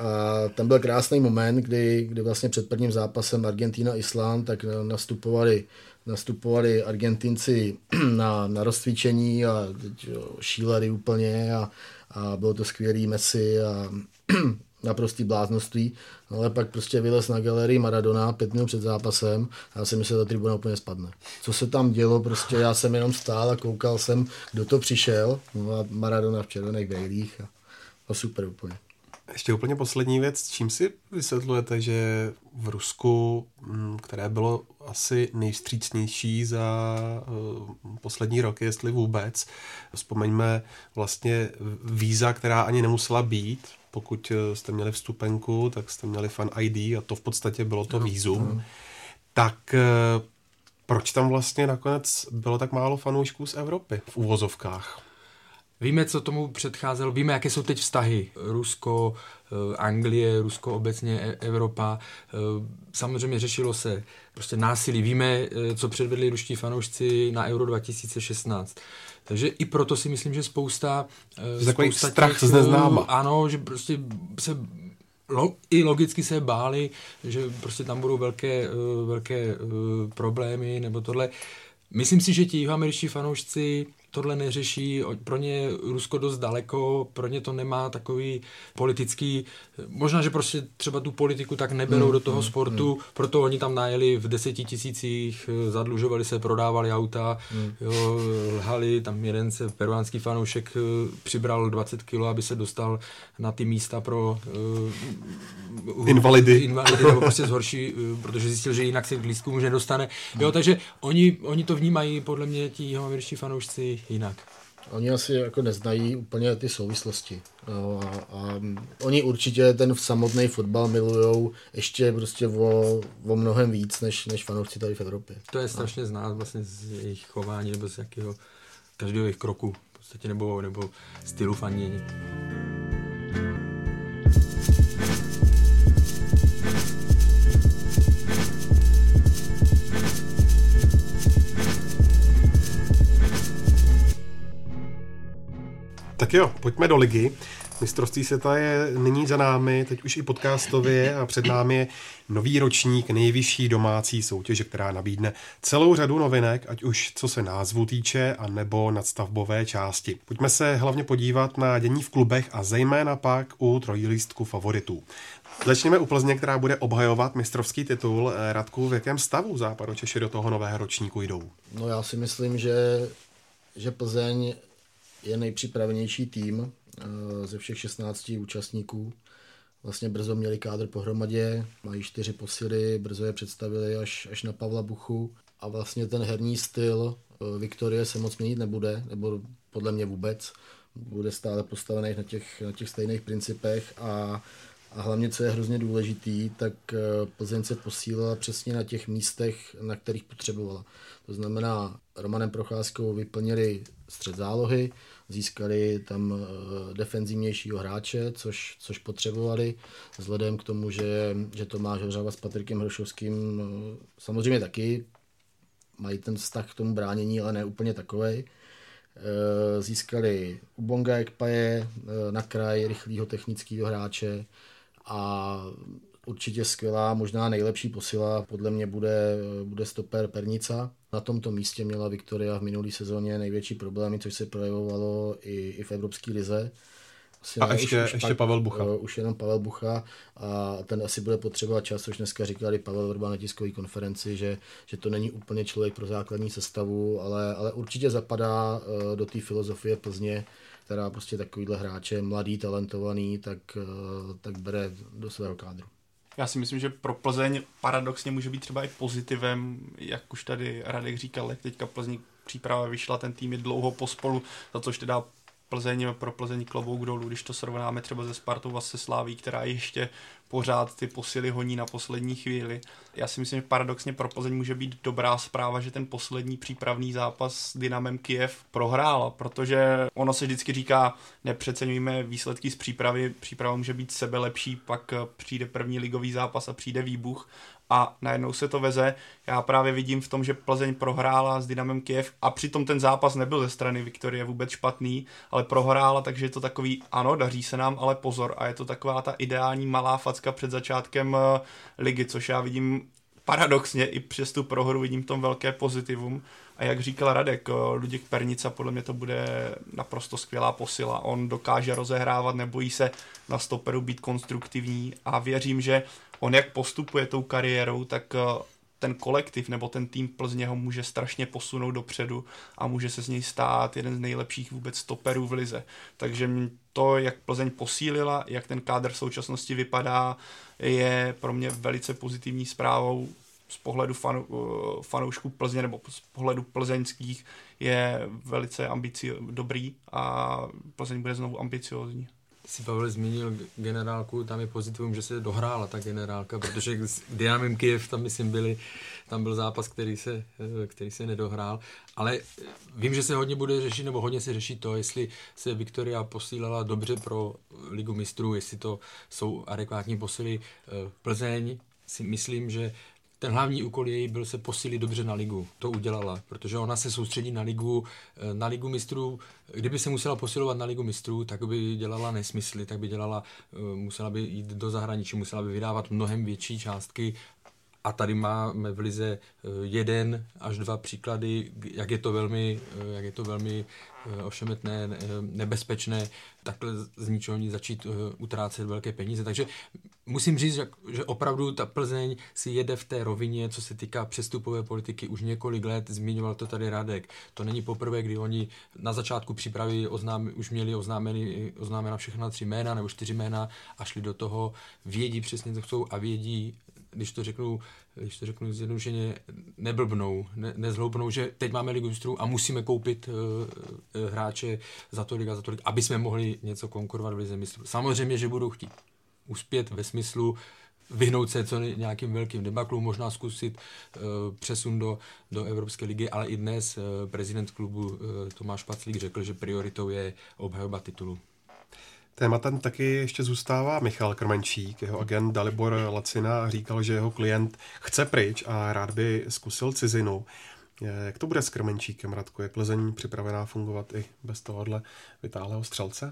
A tam byl krásný moment, kdy, kdy vlastně před prvním zápasem Argentina-Islám tak nastupovali, nastupovali Argentinci na, na rozcvičení a šílery úplně a, a bylo to skvělý Messi a naprostý bláznoství, no, ale pak prostě vylez na galerii Maradona pět minut před zápasem a já si myslel, že ta tribuna úplně spadne. Co se tam dělo, prostě já jsem jenom stál a koukal jsem, kdo to přišel, no a Maradona v červených vejlích a, a super úplně. Ještě úplně poslední věc. Čím si vysvětlujete, že v Rusku, mm, které bylo asi nejvstřícnější za uh, poslední roky, jestli vůbec, vzpomeňme vlastně víza, která ani nemusela být, pokud eh, jste měli vstupenku, tak jste měli fan ID a to v podstatě bylo to vízum. Tak uh, proč tam vlastně nakonec bylo tak málo fanoušků z Evropy v úvozovkách? Víme, co tomu předcházelo, víme, jaké jsou teď vztahy. Rusko, eh, Anglie, Rusko obecně, e- Evropa. Eh, samozřejmě řešilo se prostě násilí. Víme, eh, co předvedli ruští fanoušci na Euro 2016. Takže i proto si myslím, že spousta... Že takový strach těch, z neznáma. Ano, že prostě se lo, i logicky se báli, že prostě tam budou velké, velké problémy nebo tohle. Myslím si, že ti američtí fanoušci tohle neřeší, pro ně Rusko dost daleko, pro ně to nemá takový politický, možná, že prostě třeba tu politiku tak neberou hmm, do toho hmm, sportu, hmm. proto oni tam najeli v deseti tisících, zadlužovali se, prodávali auta, hmm. jo, lhali, tam jeden se peruánský fanoušek eh, přibral 20 kilo, aby se dostal na ty místa pro uh, invalidy, invalidy nebo prostě zhorší, uh, protože zjistil, že jinak se k lístku už nedostane. Jo, hmm. takže oni, oni to vnímají podle mě ti američtí fanoušci jinak. Oni asi jako neznají úplně ty souvislosti. No, a, a oni určitě ten samotný fotbal milujou ještě prostě o, o mnohem víc, než, než fanoušci tady v Evropě. To je strašně znát vlastně z jejich chování nebo z jakého každého jejich kroku v podstatě nebo, nebo stylu fanění. Tak jo, pojďme do ligy. Mistrovství světa je nyní za námi, teď už i podcastově a před námi je nový ročník nejvyšší domácí soutěže, která nabídne celou řadu novinek, ať už co se názvu týče, a nebo nadstavbové části. Pojďme se hlavně podívat na dění v klubech a zejména pak u trojlístku favoritů. Začněme u Plzně, která bude obhajovat mistrovský titul. Radku, v jakém stavu západu Češi do toho nového ročníku jdou? No já si myslím, že, že Plzeň je nejpřipravenější tým eh, ze všech 16 účastníků. Vlastně brzo měli kádr pohromadě, mají čtyři posily, brzo je představili až, až na Pavla Buchu a vlastně ten herní styl eh, Viktorie se moc měnit nebude, nebo podle mě vůbec. Bude stále postavený na těch, na těch stejných principech a a hlavně, co je hrozně důležitý, tak eh, Plzeň se posílila přesně na těch místech, na kterých potřebovala. To znamená, Romanem Procházkou vyplnili střed zálohy, získali tam eh, defenzivnějšího hráče, což, což potřebovali, vzhledem k tomu, že, že Tomáš Hořava s Patrikem Hrošovským eh, samozřejmě taky mají ten vztah k tomu bránění, ale ne úplně takovej. Získali Ubonga Ekpaje na kraj rychlého technického hráče, a určitě skvělá, možná nejlepší posila podle mě bude, bude stoper Pernica. Na tomto místě měla Viktoria v minulé sezóně největší problémy, což se projevovalo i, i v Evropské lize. Asi a ne, ještě, už, už ještě pak, Pavel Bucha. Uh, už jenom Pavel Bucha a ten asi bude potřebovat čas, což dneska říkali Pavel Vrba na tiskové konferenci, že, že to není úplně člověk pro základní sestavu, ale, ale určitě zapadá uh, do té filozofie Plzně, která prostě takovýhle hráče, mladý, talentovaný, tak, eh, tak bere do svého kádru. Já si myslím, že pro Plzeň paradoxně může být třeba i pozitivem, jak už tady Radek říkal, jak teďka Plzeň příprava vyšla, ten tým je dlouho pospolu, za což teda Plzeň pro Plzeň klobouk dolů, když to srovnáme třeba ze Spartou a se Sláví, která ještě pořád ty posily honí na poslední chvíli. Já si myslím, že paradoxně pro Plzeň může být dobrá zpráva, že ten poslední přípravný zápas s Dynamem Kiev prohrál, protože ono se vždycky říká, nepřeceňujeme výsledky z přípravy, příprava může být sebe lepší, pak přijde první ligový zápas a přijde výbuch a najednou se to veze. Já právě vidím v tom, že Plzeň prohrála s Dynamem Kiev a přitom ten zápas nebyl ze strany Viktorie vůbec špatný, ale prohrála, takže je to takový, ano, daří se nám, ale pozor a je to taková ta ideální malá facka před začátkem uh, ligy, což já vidím paradoxně i přes tu prohru vidím tom velké pozitivum. A jak říkal Radek, eh, Luděk Pernica, podle mě to bude naprosto skvělá posila. On dokáže rozehrávat, nebojí se na stoperu být konstruktivní a věřím, že on jak postupuje tou kariérou, tak eh, ten kolektiv nebo ten tým Plzně ho může strašně posunout dopředu a může se z něj stát jeden z nejlepších vůbec stoperů v lize. Takže to, jak Plzeň posílila, jak ten kádr v současnosti vypadá, je pro mě velice pozitivní zprávou z pohledu fan, eh, fanoušků Plzně nebo z pohledu plzeňských je velice ambicio, dobrý a Plzeň bude znovu ambiciozní si Pavel zmínil generálku, tam je pozitivum, že se dohrála ta generálka, protože s Dynamem Kiev tam myslím byli, tam byl zápas, který se, eh, který se nedohrál, ale vím, že se hodně bude řešit, nebo hodně se řeší to, jestli se Viktoria posílala dobře pro ligu mistrů, jestli to jsou adekvátní posily. Eh, Plzeň si myslím, že ten hlavní úkol její byl se posílit dobře na ligu. To udělala, protože ona se soustředí na ligu, eh, na ligu mistrů. Kdyby se musela posilovat na ligu mistrů, tak by dělala nesmysly, tak by dělala, eh, musela by jít do zahraničí, musela by vydávat mnohem větší částky a tady máme v Lize eh, jeden až dva příklady, jak je to velmi, jak je to velmi ošemetné, nebezpečné, takhle z ničeho nic začít utrácet velké peníze. Takže musím říct, že, že opravdu ta Plzeň si jede v té rovině, co se týká přestupové politiky už několik let, zmiňoval to tady Radek. To není poprvé, kdy oni na začátku přípravy oznám, už měli oznámeny, oznámena všechna tři jména nebo čtyři jména a šli do toho, vědí přesně, co chcou a vědí, když to řeknu, když to řeknu zjednodušeně, neblbnou, ne, nezhloubnou, že teď máme ligu mistrů a musíme koupit uh, hráče za tolik a za tolik, aby jsme mohli něco konkurovat v lize mistrů. Samozřejmě, že budou chtít uspět ve smyslu vyhnout se co nějakým velkým debaklům, možná zkusit uh, přesun do, do Evropské ligy, ale i dnes uh, prezident klubu uh, Tomáš Paclík řekl, že prioritou je obhajoba titulu. Tématem taky ještě zůstává Michal Krmenčík. Jeho agent Dalibor Lacina říkal, že jeho klient chce pryč a rád by zkusil cizinu. Jak to bude s Krmenčíkem, Radku? Je Plzeň připravená fungovat i bez tohohle vytáhlého střelce?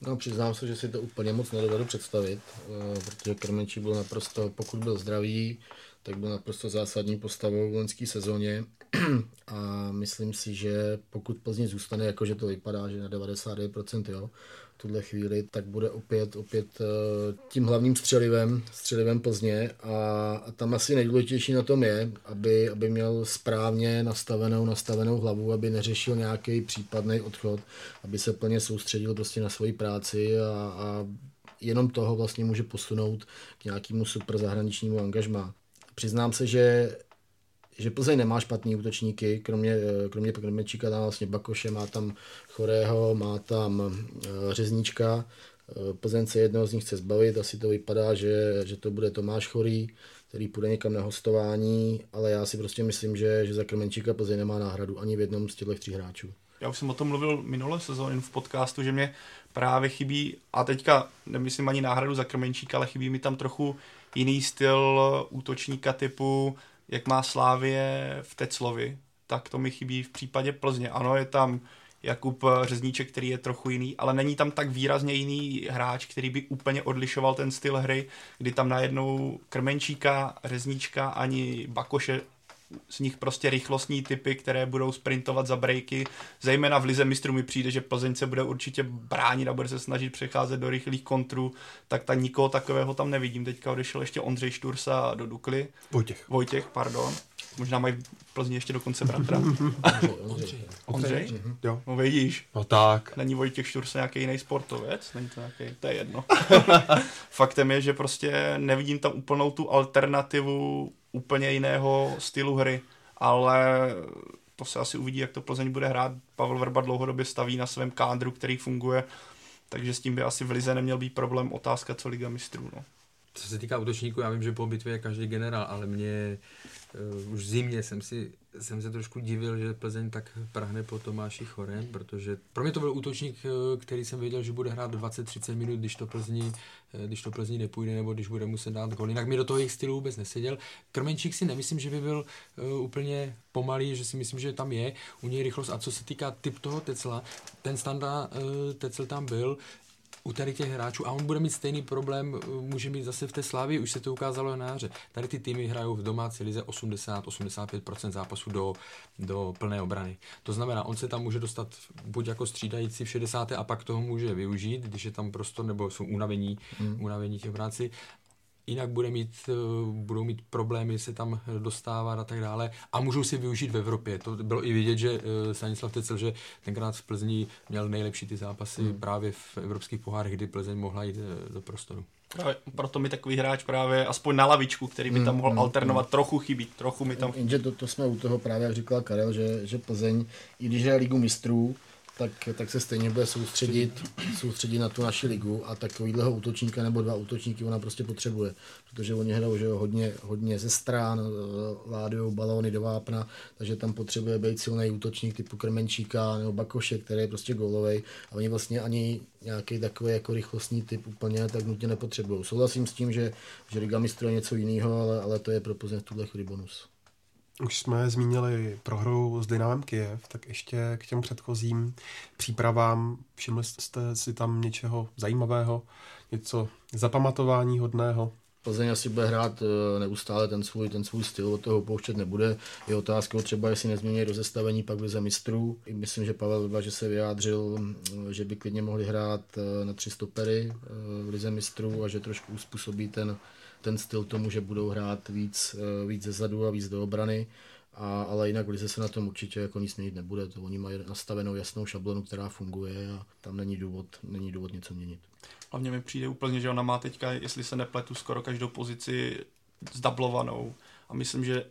No, přiznám se, že si to úplně moc nedovedu představit, eh, protože Krmenčí byl naprosto, pokud byl zdravý, tak byl naprosto zásadní postavou v loňské sezóně a myslím si, že pokud Plzně zůstane, jakože to vypadá, že na 99% jo, tuhle chvíli, tak bude opět, opět eh, tím hlavním střelivem, střelivem Plzně a, a tam asi nejdůležitější na tom je, aby, aby měl správně nastavenou, nastavenou hlavu, aby neřešil nějaký případný odchod, aby se plně soustředil prostě na svoji práci a, a jenom toho vlastně může posunout k nějakému super zahraničnímu angažmá. Přiznám se, že že Plzeň nemá špatný útočníky, kromě, kromě Krmečíka tam vlastně Bakoše, má tam Chorého, má tam uh, Řezníčka, uh, Plzeň se jednoho z nich chce zbavit, asi to vypadá, že, že to bude Tomáš Chorý, který půjde někam na hostování, ale já si prostě myslím, že, že za Krmenčíka Plzeň nemá náhradu ani v jednom z těchto tří hráčů. Já už jsem o tom mluvil minulé sezóny v podcastu, že mě právě chybí, a teďka nemyslím ani náhradu za Krmenčíka, ale chybí mi tam trochu jiný styl útočníka typu, jak má Slávě v Teclovi, tak to mi chybí v případě Plzně. Ano, je tam Jakub Řezníček, který je trochu jiný, ale není tam tak výrazně jiný hráč, který by úplně odlišoval ten styl hry, kdy tam najednou Krmenčíka, Řezníčka ani Bakoše z nich prostě rychlostní typy, které budou sprintovat za breaky. Zejména v Lize mistrů mi přijde, že Plzeň se bude určitě bránit a bude se snažit přecházet do rychlých kontrů, tak tak nikoho takového tam nevidím. Teďka odešel ještě Ondřej Štursa do Dukly. Vojtěch. Vojtěch, pardon. Možná mají v Plzni ještě dokonce bratra. Ondřej. Ondřej? Jo. No vidíš. No tak. Není Vojtěch Štursa nějaký jiný sportovec? Není to nějaký, to je jedno. Faktem je, že prostě nevidím tam úplnou tu alternativu úplně jiného stylu hry, ale to se asi uvidí, jak to Plzeň bude hrát. Pavel Verba dlouhodobě staví na svém kádru, který funguje, takže s tím by asi v Lize neměl být problém. Otázka, co Liga mistrů. No. Co se týká útočníků, já vím, že po bitvě je každý generál, ale mě uh, už v zimě jsem si jsem se trošku divil, že Plzeň tak prahne po Tomáši Chorem, protože pro mě to byl útočník, eh, který jsem věděl, že bude hrát 20-30 minut, když to Plzni, eh, když to Plzni nepůjde, nebo když bude muset dát gol. Jinak mi do toho jejich stylu vůbec neseděl. Krmenčík si nemyslím, že by byl uh, úplně pomalý, že si myslím, že tam je u něj rychlost. A co se týká typ toho Tecla, ten standa Tecel tam byl, u tady těch hráčů a on bude mít stejný problém, může mít zase v té Slávii, už se to ukázalo na jaře. Tady ty týmy hrajou v domácí lize 80-85% zápasů do, do plné obrany. To znamená, on se tam může dostat buď jako střídající v 60. a pak toho může využít, když je tam prostor, nebo jsou unavení, hmm. unavení těch práci jinak bude mít, eh, budou mít problémy se tam dostávat a tak dále a můžou si využít v Evropě. To bylo i vidět, že eh, Stanislav Tecel, že tenkrát v Plzni měl nejlepší ty zápasy hmm. právě v evropských pohárech, kdy Plzeň mohla jít eh, do prostoru. Právě proto mi takový hráč právě aspoň na lavičku, který by tam mohl hmm, alternovat, hmm. trochu chybí, trochu mi tam... Jenže to, to jsme u toho právě, jak říkal Karel, že, že Plzeň, i když je ligu mistrů, tak, tak se stejně bude soustředit, soustředit na tu naši ligu a takovýhleho útočníka nebo dva útočníky ona prostě potřebuje, protože oni hrajou že hodně, hodně ze strán, eh, ládují balóny do vápna, takže tam potřebuje být silný útočník typu Krmenčíka nebo Bakoše, který je prostě golový a oni vlastně ani nějaký takový jako rychlostní typ úplně tak nutně nepotřebují. Souhlasím s tím, že, že Liga mistrů je něco jiného, ale, ale to je pro Plzeň v tuhle chvíli bonus. Už jsme zmínili prohru s Dynamem Kiev, tak ještě k těm předchozím přípravám. Všimli jste si tam něčeho zajímavého, něco zapamatování hodného? Plzeň asi bude hrát eh, neustále ten svůj, ten svůj styl, od toho pouštět nebude. Je otázkou třeba, jestli nezmění rozestavení pak v mistrů. Myslím, že Pavel Vyba, že se vyjádřil, eh, že by klidně mohli hrát eh, na tři stopery v lize mistrů a že trošku uspůsobí ten, ten styl tomu, že budou hrát víc, eh, víc ze zadu a víc do obrany. A, ale jinak v Lize se na tom určitě jako nic měnit nebude. To oni mají nastavenou jasnou šablonu, která funguje a tam není důvod, není důvod něco měnit. Hlavně mi přijde úplně, že ona má teďka, jestli se nepletu, skoro každou pozici zdablovanou. A myslím, že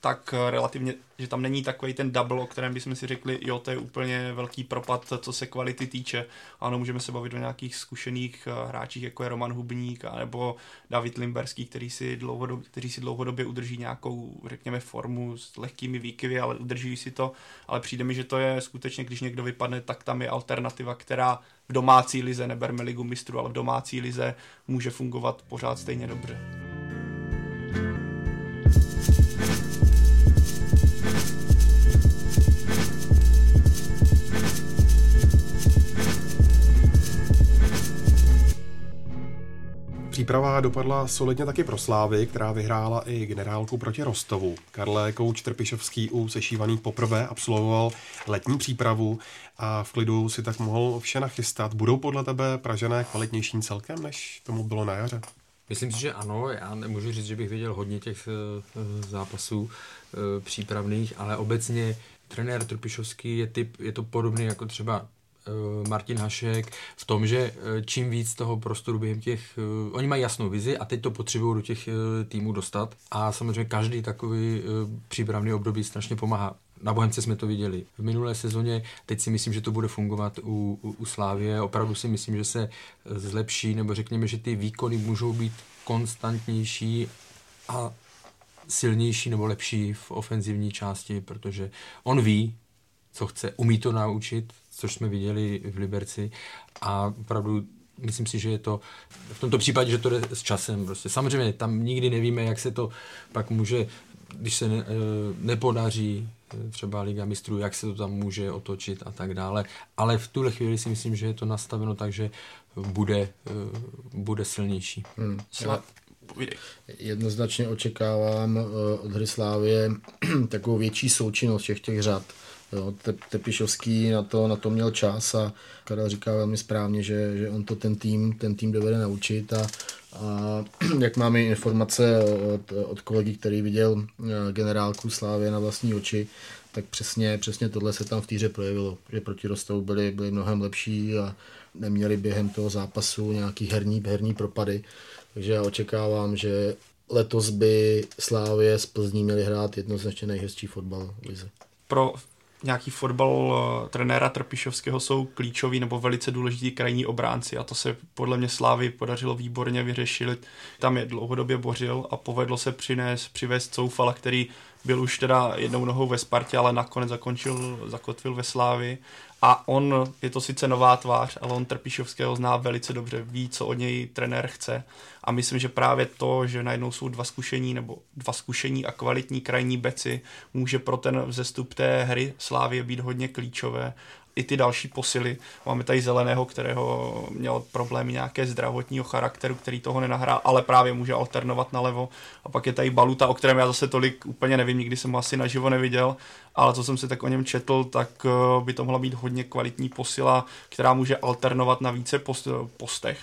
tak relativně, že tam není takový ten double, o kterém bychom si řekli, jo, to je úplně velký propad, co se kvality týče. Ano, můžeme se bavit o nějakých zkušených eh, hráčích, jako je Roman Hubník, nebo David Limberský, který si dlouhodobě, kteří si dlouhodobě udrží nějakou, řekněme, formu s lehkými výkyvy, ale udrží si to. Ale přijde mi, že to je skutečně, když někdo vypadne, tak tam je alternativa, která v domácí lize, neberme ligu mistrů, ale v domácí lize může fungovat pořád stejně dobře. Příprava dopadla solidně taky pro Slávy, která vyhrála i generálku proti Rostovu. Karle Kouč Trpišovský u sešívaných poprvé absolvoval letní přípravu a v klidu si tak mohl vše nachystat. Budou podle tebe Pražané kvalitnějším celkem, než tomu bylo na jaře? Myslím si, že ano. Já nemůžu říct, že bych viděl hodně těch uh, zápasů uh, přípravných, ale obecně trenér Trpišovský je typ, je to podobný jako třeba Eh, Martin Hašek v tom, že eh, čím víc toho prostoru během těch, eh, oni mají jasnou vizi a teď to potřebují do těch týmů dostat a samozřejmě každý takový přípravný období strašně pomáhá. Na Bohemce jsme to viděli v minulé sezóně, teď si myslím, že to bude fungovat u, u, u Slávie. Opravdu si myslím, že se zlepší, nebo řekněme, že ty výkony můžou být konstantnější a silnější nebo lepší v ofenzivní části, protože on ví, co chce, umí to naučit, což jsme viděli v Liberci a opravdu myslím si, že je to v tomto případě, že to jde s časem. Prostě. Samozřejmě tam nikdy nevíme, jak se to pak může, když se ne, eh, nepodaří eh, třeba Liga mistrů, jak se to tam může otočit a tak dále. Ale v tuhle chvíli si myslím, že je to nastaveno tak, že bude, eh, bude silnější. Hmm. Jednoznačně očekávám od hry Slávě takovou větší součinnost všech těch řad Jo, Te, Tepišovský na to, na to měl čas a Karel říká velmi správně, že, že on to ten tým, ten tým dovede naučit a, a jak máme informace od, od kolegy, který viděl eh, generálku Slávě na vlastní oči, tak přesně, přesně tohle se tam v týře projevilo, že proti Rostou byli, byli mnohem lepší a neměli během toho zápasu nějaký herní, herní propady. Takže já očekávám, že letos by Slávě z Plzní měli hrát jednoznačně nejhezčí fotbal v lize. Pro nějaký fotbal uh, trenéra Trpišovského jsou klíčoví nebo velice důležití krajní obránci a to se podle mě Slávy podařilo výborně vyřešit. Tam je dlouhodobě bořil a povedlo se přinést, přivést Coufala, který byl už teda jednou nohou ve Spartě, ale nakonec zakončil, zakotvil ve Slávi a on, je to sice nová tvář, ale on Trpišovského zná velice dobře, ví, co od něj trenér chce. A myslím, že právě to, že najednou jsou dva zkušení nebo dva zkušení a kvalitní krajní beci, může pro ten vzestup té hry Slávě být hodně klíčové i ty další posily. Máme tady Zeleného, kterého měl problémy nějaké zdravotního charakteru, který toho nenahrál, ale právě může alternovat na levo. A pak je tady Baluta, o kterém já zase tolik úplně nevím, nikdy jsem ho asi naživo neviděl, ale co jsem si tak o něm četl, tak eh, by to mohla být hodně kvalitní posila, která může alternovat na více postech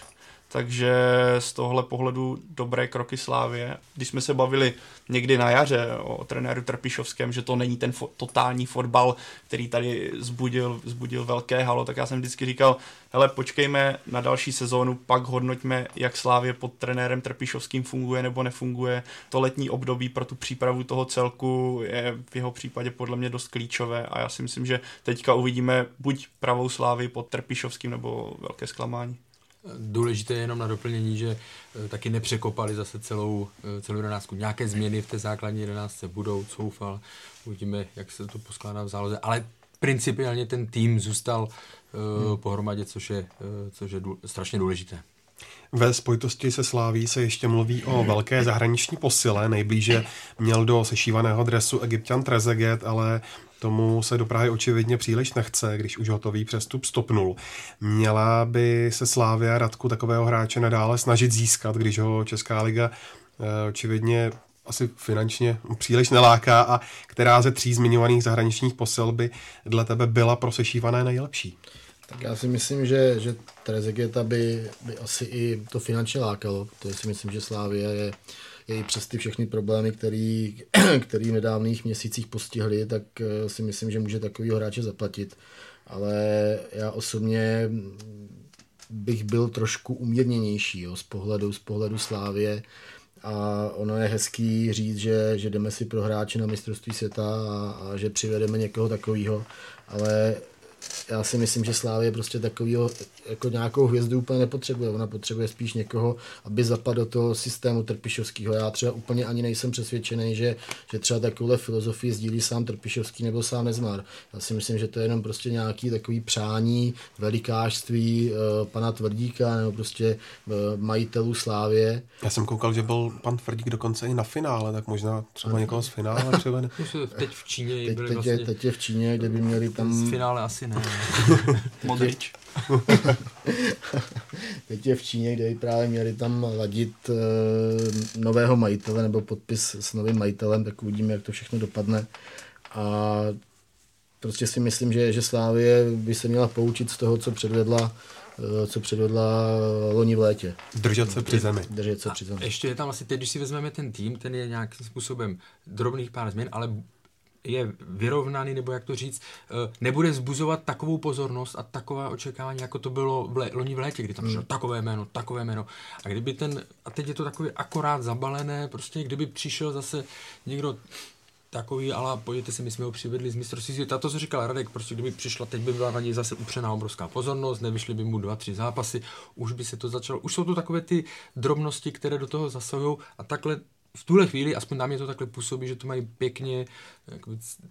takže z tohle pohledu dobré kroky Slávě. Když jsme se bavili někdy na jaře o trenéru Trpišovském, že to není ten fo- totální fotbal, který tady zbudil, zbudil velké halo, tak já jsem vždycky říkal, hele, počkejme na další sezónu, pak hodnoťme, jak Slávě pod trenérem Trpišovským funguje nebo nefunguje. To letní období pro tu přípravu toho celku je v jeho případě podle mě dost klíčové a já si myslím, že teďka uvidíme buď pravou Slávy pod Trpišovským nebo velké zklamání. Důležité je jenom na doplnění, že eh, taky nepřekopali zase celou, eh, celou jedenáctku. Nějaké změny v té základní jedenáctce budou, coufal, uvidíme, jak se to poskládá v záloze, ale principiálně ten tým zůstal uh, hmm. pohromadě, což je, uh, což je dů, strašně důležité. Ve spojitosti se Sláví se ještě mluví o velké zahraniční posile. Nejblíže měl do sešívaného dresu egyptian Trezeget, ale Tomu se do Prahy očividně příliš nechce, když už hotový přestup stopnul. Měla by se Slávia Radku takového hráče nadále snažit získat, když ho Česká liga eh, očividně asi finančně příliš neláká a která ze tří zmiňovaných zahraničních posil by dle tebe byla pro sešívané nejlepší? Tak já si myslím, že, že Trezegeta by, by asi i to finančně lákalo, protože si myslím, že Slávia je i přes ty všechny problémy, který, který v nedávných měsících postihly, tak eh, si myslím, že může takový hráče zaplatit. Ale já osobně bych byl trošku umírněnější jo, z, pohledu, z pohledu Slávě. A ono je hezký říct, že, že jdeme si pro hráče na mistrovství světa a, a že přivedeme někoho takového, ale já si myslím, že Slávě prostě takovýho, jako nějakou hvězdu úplně nepotřebuje. Ona potřebuje spíš někoho, aby zapadl do toho systému Trpišovského. Já třeba úplně ani nejsem přesvědčený, že, že třeba takovouhle filozofii sdílí sám Trpišovský nebo sám Nezmar. Já si myslím, že to je jenom prostě nějaký takový přání, velikářství uh, pana Tvrdíka nebo prostě uh, majitelů Slávě. Já jsem koukal, že byl pan Tvrdík dokonce i na finále, tak možná třeba někoho z finále převede. teď v Číně teď, teď, vlastně... je, teď je v Číně, kde by měli tam... Z finále asi ne. Modrič. Teď je v Číně, kde právě měli tam ladit uh, nového majitele nebo podpis s novým majitelem, tak uvidíme, jak to všechno dopadne. A prostě si myslím, že, že Slávie by se měla poučit z toho, co předvedla eh, co předvedla loni v létě. Držet se při zemi. Držet se při zemi. A ještě je tam asi teď, když si vezmeme ten tým, ten je nějakým způsobem drobných pár změn, ale je vyrovnaný, nebo jak to říct, eh, nebude zbuzovat takovou pozornost a taková očekávání, jako to bylo v lé, loni v létě, kdy tam přišlo hmm. takové jméno, takové jméno. A kdyby ten, a teď je to takové akorát zabalené, prostě kdyby přišel zase někdo takový, ale pojďte si, my jsme ho přivedli z mistrovství světa. To, co říkal Radek, prostě kdyby přišla, teď by byla na něj zase upřená obrovská pozornost, nevyšly by mu dva, tři zápasy, už by se to začalo. Už jsou to takové ty drobnosti, které do toho zasahují a takhle v tuhle chvíli, aspoň na mě to takhle působí, že to mají pěkně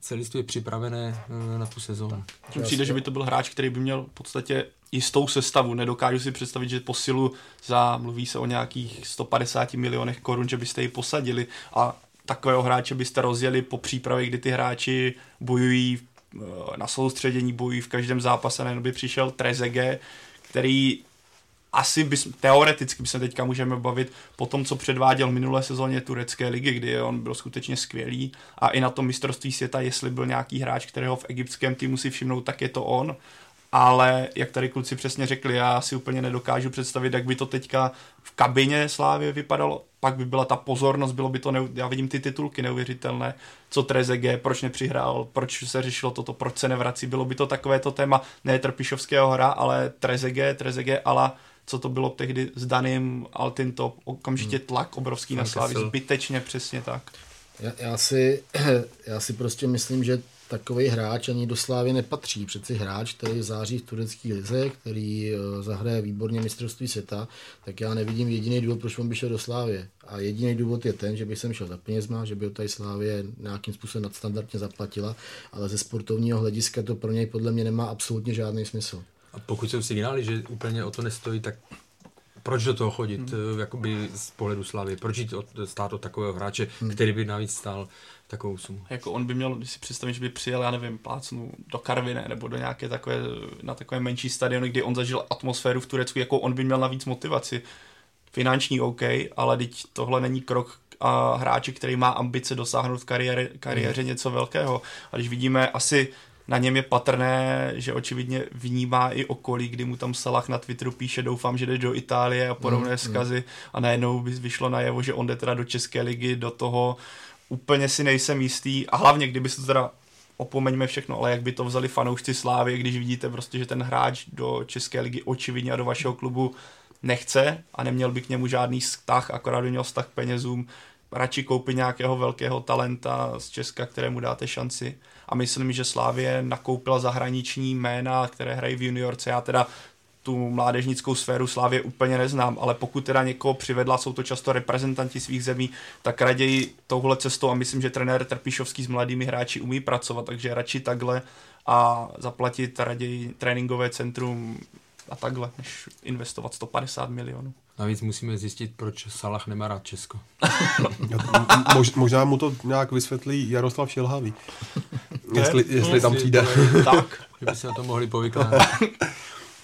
celistvě připravené eh, na tu sezónu. Mně přijde, že by to byl hráč, který by měl v podstatě jistou sestavu. Nedokážu si představit, že posilu za, mluví se o nějakých 150 milionech korun, že byste ji posadili a takového hráče byste rozjeli po přípravě, kdy ty hráči bojují eh, na soustředění, bojují v každém zápase, nejen by přišel Trezege, který asi bys, teoreticky by se teďka můžeme bavit po tom, co předváděl minulé sezóně turecké ligy, kdy on byl skutečně skvělý. A i na tom mistrovství světa, jestli byl nějaký hráč, kterého v egyptském týmu si všimnou, tak je to on. Ale jak tady kluci přesně řekli, já si úplně nedokážu představit, jak by to teďka v kabině Slávě vypadalo, pak by byla ta pozornost, bylo by to, neu... já vidím ty titulky neuvěřitelné, co Trezege, proč nepřihrál, proč se řešilo toto, proč se nevrací, bylo by to takové to téma, ne Trpišovského hra, ale Trezege, Trezege, ale co to bylo tehdy s Danem Altinto, okamžitě hmm. tlak obrovský hmm. na Slávy, zbytečně přesně tak. Já, já, si, já si prostě myslím, že takový hráč ani do Slávy nepatří. Přeci hráč, který září v turecké lize, který eh, zahraje výborně mistrovství světa, tak já nevidím jediný důvod, proč on by šel do Slávy. A jediný důvod je ten, že by jsem šel za penězma, že by ho tady Slávě nějakým způsobem nadstandardně zaplatila, ale ze sportovního hlediska to pro něj podle mě nemá absolutně žádný smysl. A pokud jsou signály, že úplně o to nestojí, tak proč do toho chodit, hmm. jakoby z pohledu Slavy, proč jít od, stát od takového hráče, hmm. který by navíc stál takovou sumu. Jako on by měl, když si představím, že by přijel, já nevím, plácnu do Karvine nebo do nějaké takové, na takové menší stadiony, kdy on zažil atmosféru v Turecku, jako on by měl navíc motivaci. Finanční OK, ale teď tohle není krok a hráči, který má ambice dosáhnout v kariéře, kariéře hmm. něco velkého. A když vidíme asi na něm je patrné, že očividně vnímá i okolí, kdy mu tam Salah na Twitteru píše, doufám, že jde do Itálie a podobné mm, zkazy a najednou by vyšlo najevo, že on jde teda do České ligy, do toho. Úplně si nejsem jistý. A hlavně, kdyby se to teda opomeňme všechno, ale jak by to vzali fanoušci Slávy, když vidíte prostě, že ten hráč do České ligy očividně a do vašeho klubu nechce a neměl by k němu žádný vztah, akorát by měl vztah k penězům, radši koupit nějakého velkého talenta z Česka, kterému dáte šanci. A myslím, že Slávě nakoupila zahraniční jména, které hrají v juniorce. Já teda tu mládežnickou sféru Slávě úplně neznám, ale pokud teda někoho přivedla, jsou to často reprezentanti svých zemí, tak raději touhle cestou a myslím, že trenér Trpišovský s mladými hráči umí pracovat, takže radši takhle a zaplatit raději tréninkové centrum a takhle, než investovat 150 milionů. Navíc musíme zjistit, proč Salah nemá rád Česko. Mož, možná mu to nějak vysvětlí Jaroslav Šilhavý. jestli, jestli tam přijde. tak, že by se na to mohli povykládat.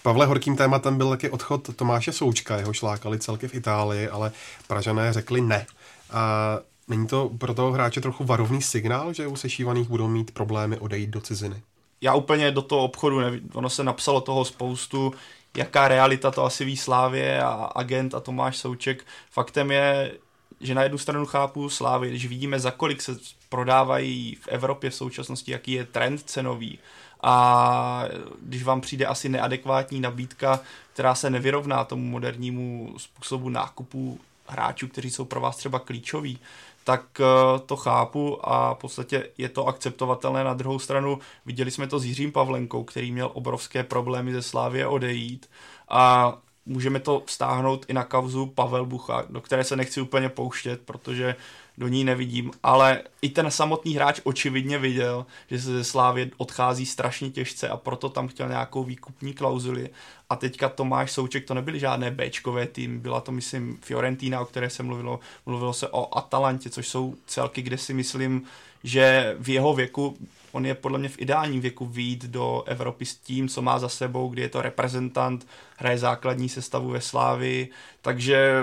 Pavle, horkým tématem byl taky odchod Tomáše Součka, jeho šlákali celky v Itálii, ale Pražané řekli ne. A není to pro toho hráče trochu varovný signál, že u sešívaných budou mít problémy odejít do ciziny? Já úplně do toho obchodu nevím, ono se napsalo toho spoustu, jaká realita to asi ví Slávě a agent a Tomáš Souček. Faktem je, že na jednu stranu chápu Slávy, když vidíme, za kolik se prodávají v Evropě v současnosti, jaký je trend cenový a když vám přijde asi neadekvátní nabídka, která se nevyrovná tomu modernímu způsobu nákupu hráčů, kteří jsou pro vás třeba klíčoví, tak eh, to chápu a v podstatě je to akceptovatelné. Na druhou stranu viděli jsme to s Jiřím Pavlenkou, který měl obrovské problémy ze Slávě odejít a můžeme to vztáhnout i na kavzu Pavel Bucha, do které se nechci úplně pouštět, protože do ní nevidím, ale i ten samotný hráč očividně viděl, že se ze Slávy odchází strašně těžce a proto tam chtěl nějakou výkupní klauzuli. A teďka Tomáš Souček, to nebyly žádné Bčkové tým, byla to myslím Fiorentina, o které se mluvilo, mluvilo se o Atalantě, což jsou celky, kde si myslím, že v jeho věku on je podle mě v ideálním věku výjít do Evropy s tím, co má za sebou, kdy je to reprezentant, hraje základní sestavu ve Slávi, takže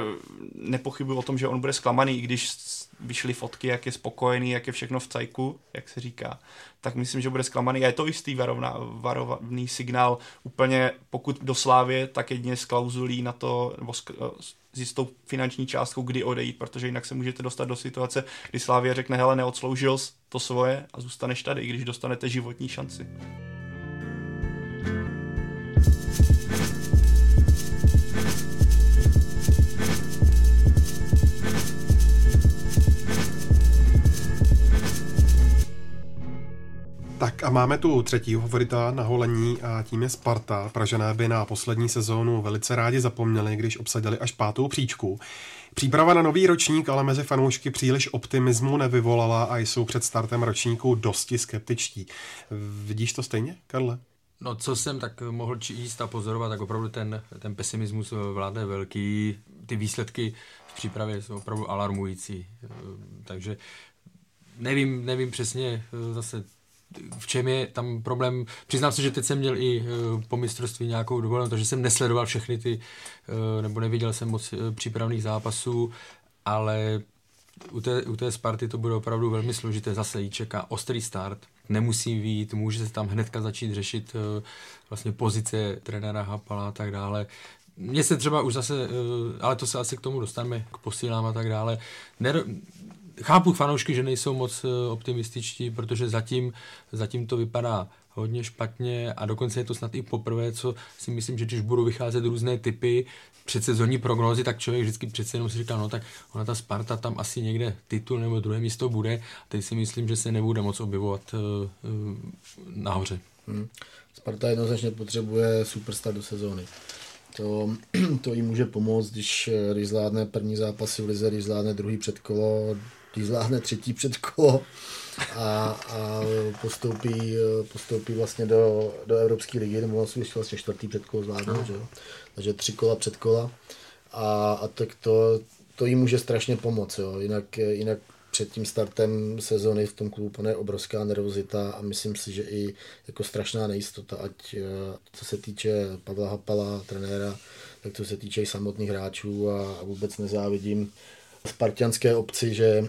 nepochybuji o tom, že on bude zklamaný, i když vyšly fotky, jak je spokojený, jak je všechno v cajku, jak se říká, tak myslím, že bude zklamaný. A je to jistý varovna, varovný signál. Úplně pokud do Slávě, tak jedině s klauzulí na to, nebo s, s jistou finanční částkou, kdy odejít, protože jinak se můžete dostat do situace, kdy Slávě řekne, hele, neodsloužil to svoje a zůstaneš tady, i když dostanete životní šanci. A máme tu třetího favorita na holení a tím je Sparta. Pražené by na poslední sezónu velice rádi zapomněli, když obsadili až pátou příčku. Příprava na nový ročník ale mezi fanoušky příliš optimismu nevyvolala a jsou před startem ročníku dosti skeptičtí. Vidíš to stejně, Karle? No, co jsem tak mohl číst a pozorovat, tak opravdu ten, ten pesimismus vládne velký. Ty výsledky v přípravě jsou opravdu alarmující. Takže nevím, nevím přesně zase v čem je tam problém. Přiznám se, že teď jsem měl i eh, po mistrovství nějakou dovolenou, takže jsem nesledoval všechny ty, eh, nebo neviděl jsem moc eh, přípravných zápasů, ale u té, u té Sparty to bude opravdu velmi složité. Zase jí čeká ostrý start, nemusí výjít, může se tam hnedka začít řešit vlastně pozice trenéra Hapala a tak dále. Mně se třeba už zase, ale to se asi k tomu dostaneme, k posílám a tak dále, chápu fanoušky, že nejsou moc eh, optimističtí, protože zatím, zatím to vypadá hodně špatně a dokonce je to snad i poprvé, co si myslím, že když budou vycházet různé typy předsezonní prognózy, tak člověk vždycky přece jenom si říká, no tak ona ta Sparta tam asi někde titul nebo druhé místo bude. A teď si myslím, že se nebude moc objevovat uh, nahoře. Hmm. Sparta jednoznačně potřebuje superstar do sezóny. To, to jí může pomoct, když, když zvládne první zápasy v lize, když zvládne druhý předkolo, když zvládne třetí předkolo a, a postoupí, postoupí vlastně do, do Evropské ligy, nebo vlastně, vlastně čtvrtý předkolo zvládne, no. že jo? takže tři kola předkola a, a tak to, to jí může strašně pomoct, jo? Jinak, jinak před tím startem sezony v tom klubu je obrovská nervozita a myslím si, že i jako strašná nejistota, ať co se týče Pavla Hapala, trenéra, tak co se týče i samotných hráčů a, a vůbec nezávidím spartianské obci, že,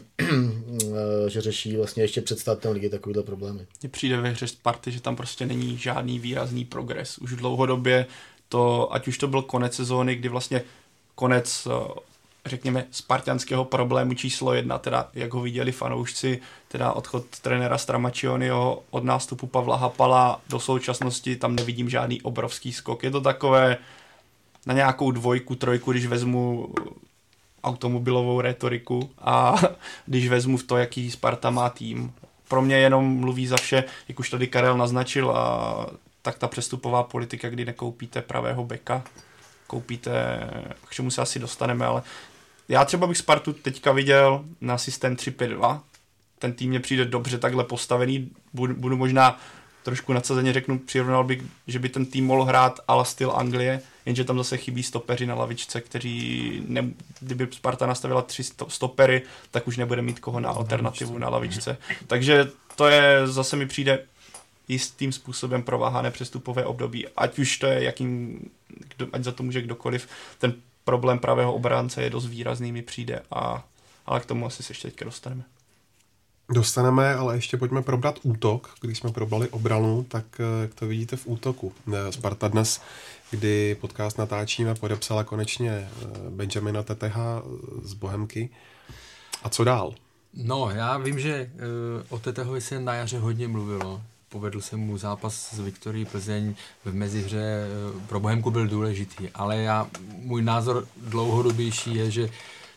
že řeší vlastně ještě před startem ligy takovýhle problémy. Mně přijde ve hře Sparty, že tam prostě není žádný výrazný progres. Už dlouhodobě to, ať už to byl konec sezóny, kdy vlastně konec eh, řekněme, spartianského problému číslo jedna, teda jak ho viděli fanoušci, teda odchod trenéra Stramačionyho od nástupu Pavla Hapala do současnosti, tam nevidím žádný obrovský skok. Je to takové na nějakou dvojku, trojku, když vezmu automobilovou retoriku a když vezmu v to, jaký Sparta má tým. Pro mě jenom mluví za vše, jak už tady Karel naznačil, a tak ta přestupová politika, kdy nekoupíte pravého beka, koupíte, k čemu se asi dostaneme, ale já třeba bych Spartu teďka viděl na systém 3-5-2, ten tým mě přijde dobře takhle postavený, budu, budu možná trošku nadsazeně řeknu, přirovnal bych, že by ten tým mohl hrát ala styl Anglie, jenže tam zase chybí stopeři na lavičce, kteří, ne, kdyby Sparta nastavila tři stopery, tak už nebude mít koho na alternativu na lavičce. Takže to je, zase mi přijde jistým způsobem prováhané přestupové období, ať už to je jakým, kdo, ať za to může kdokoliv, ten problém pravého obránce je dost výrazný, mi přijde, a, ale k tomu asi se ještě teďka dostaneme. Dostaneme, ale ještě pojďme probrat útok. Když jsme probrali obranu, tak eh, jak to vidíte v útoku? Eh, Sparta dnes, kdy podcast natáčíme, podepsala konečně eh, Benjamina Teteha z Bohemky. A co dál? No, já vím, že o Tetehovi se na jaře hodně mluvilo. Povedl se mu zápas s Viktorií Plzeň v mezihře. Pro Bohemku byl důležitý, ale já, můj názor dlouhodobější je, že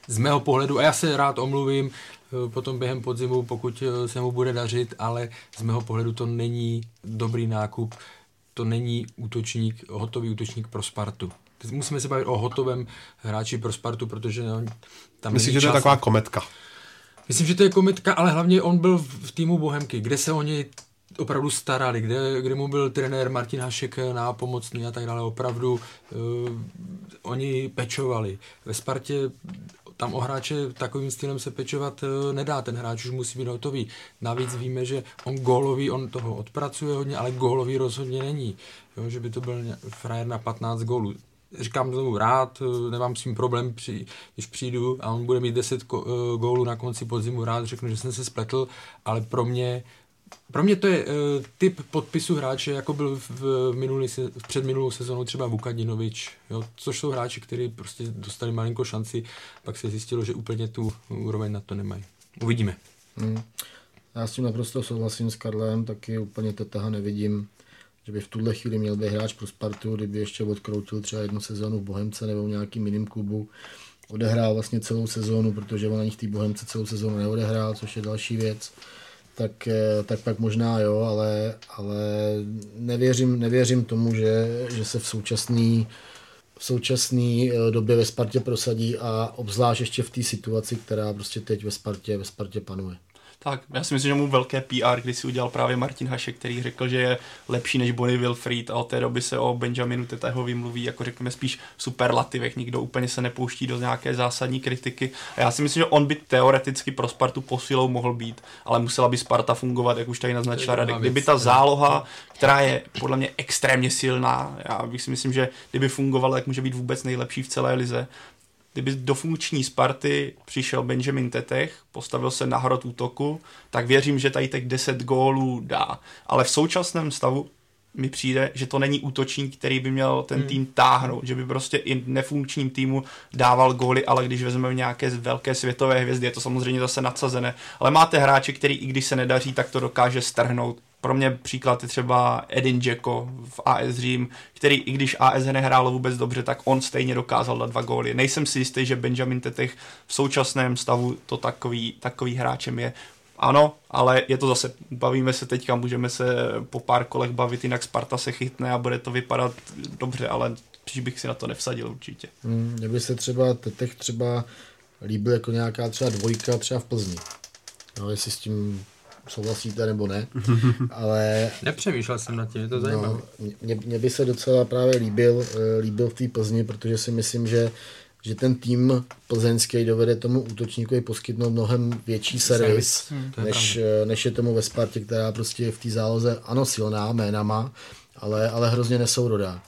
z mého pohledu, a já se rád omluvím, Eh, potom během podzimu, pokud eh, se mu bude dařit, ale z mého pohledu to není dobrý nákup, to není útočník, hotový útočník pro Spartu. Musíme se bavit o hotovém hráči pro Spartu, protože no, tam Myslím, že to je taková kometka. Myslím, že to je kometka, ale hlavně on byl v týmu Bohemky, kde se o něj opravdu starali, kde, kde mu byl trenér Martin Hašek nápomocný a tak dále, opravdu uh, oni pečovali. Ve Spartě tam o hráče takovým stylem se pečovat eh, nedá, ten hráč už musí být hotový. Navíc víme, že on gólový, on toho odpracuje hodně, ale gólový rozhodně není. Jo, že by to byl frajer na 15 gólů říkám tomu rád, eh, nemám s tím problém, při, když přijdu a on bude mít 10 gólů na konci podzimu, rád řeknu, že jsem se spletl, ale pro mě pro mě to je uh, typ podpisu hráče, jako byl v, minulý, v předminulou sezónu třeba Vukadinovič, jo, což jsou hráči, kteří prostě dostali malinko šanci, pak se zjistilo, že úplně tu úroveň na to nemají. Uvidíme. Hmm. Já s tím naprosto souhlasím s Karlem, taky úplně Tetaha nevidím, že by v tuhle chvíli měl být hráč pro Spartu, kdyby ještě odkroutil třeba jednu sezónu v Bohemce nebo v nějakým jiným klubu. Odehrál vlastně celou sezónu, protože on ani v té Bohemce celou sezónu neodehrál, což je další věc tak, eh, tak pak možná jo, ale, ale nevěřím, nevěřím tomu, že, že se v současný v současné eh, době ve Spartě prosadí a obzvlášť ještě v té situaci, která prostě teď ve Spartě, ve Spartě panuje. Tak, já si myslím, že mu velké PR, když si udělal právě Martin Hašek, který řekl, že je lepší než Bonnie Wilfried a od té doby se o Benjaminu Teteho vymluví, jako řekněme spíš superlativech, nikdo úplně se nepouští do nějaké zásadní kritiky. A já si myslím, že on by teoreticky pro Spartu posilou mohl být, ale musela by Sparta fungovat, jak už tady naznačila Radek. Kdyby ta záloha, která je podle mě extrémně silná, já bych si myslím, že kdyby fungovala, tak může být vůbec nejlepší v celé lize, kdyby do funkční Sparty přišel Benjamin Tetech, postavil se na hrot útoku, tak věřím, že tady těch 10 gólů dá. Ale v současném stavu mi přijde, že to není útočník, který by měl ten hmm. tým táhnout, že by prostě i nefunkčním týmu dával góly, ale když vezmeme nějaké velké světové hvězdy, je to samozřejmě zase nadsazené, ale máte hráče, který i když se nedaří, tak to dokáže strhnout. Pro mě příklad je třeba Edin Dzeko v AS Řím, který i když AS nehrálo vůbec dobře, tak on stejně dokázal dát dva góly. Nejsem si jistý, že Benjamin Tetech v současném stavu to takový, takový hráčem je. Ano, ale je to zase, bavíme se teďka, můžeme se po pár kolech bavit, jinak Sparta se chytne a bude to vypadat dobře, ale spíš bych si na to nevsadil určitě. Hmm, mě by se třeba Tetech třeba líbil jako nějaká třeba dvojka třeba v Plzni. No, jestli s tím souhlasíte nebo ne, ale... Nepřemýšlel jsem nad tím, je to zajímavé. No, mě, mě, by se docela právě líbil, eh, líbil v té Plzni, protože si myslím, že že ten tým plzeňský dovede tomu útočníkovi poskytnout mnohem větší servis, hmm. než, je než je tomu ve Spartě, která prostě v té záloze, ano, silná jménama, ale, ale hrozně nesourodá.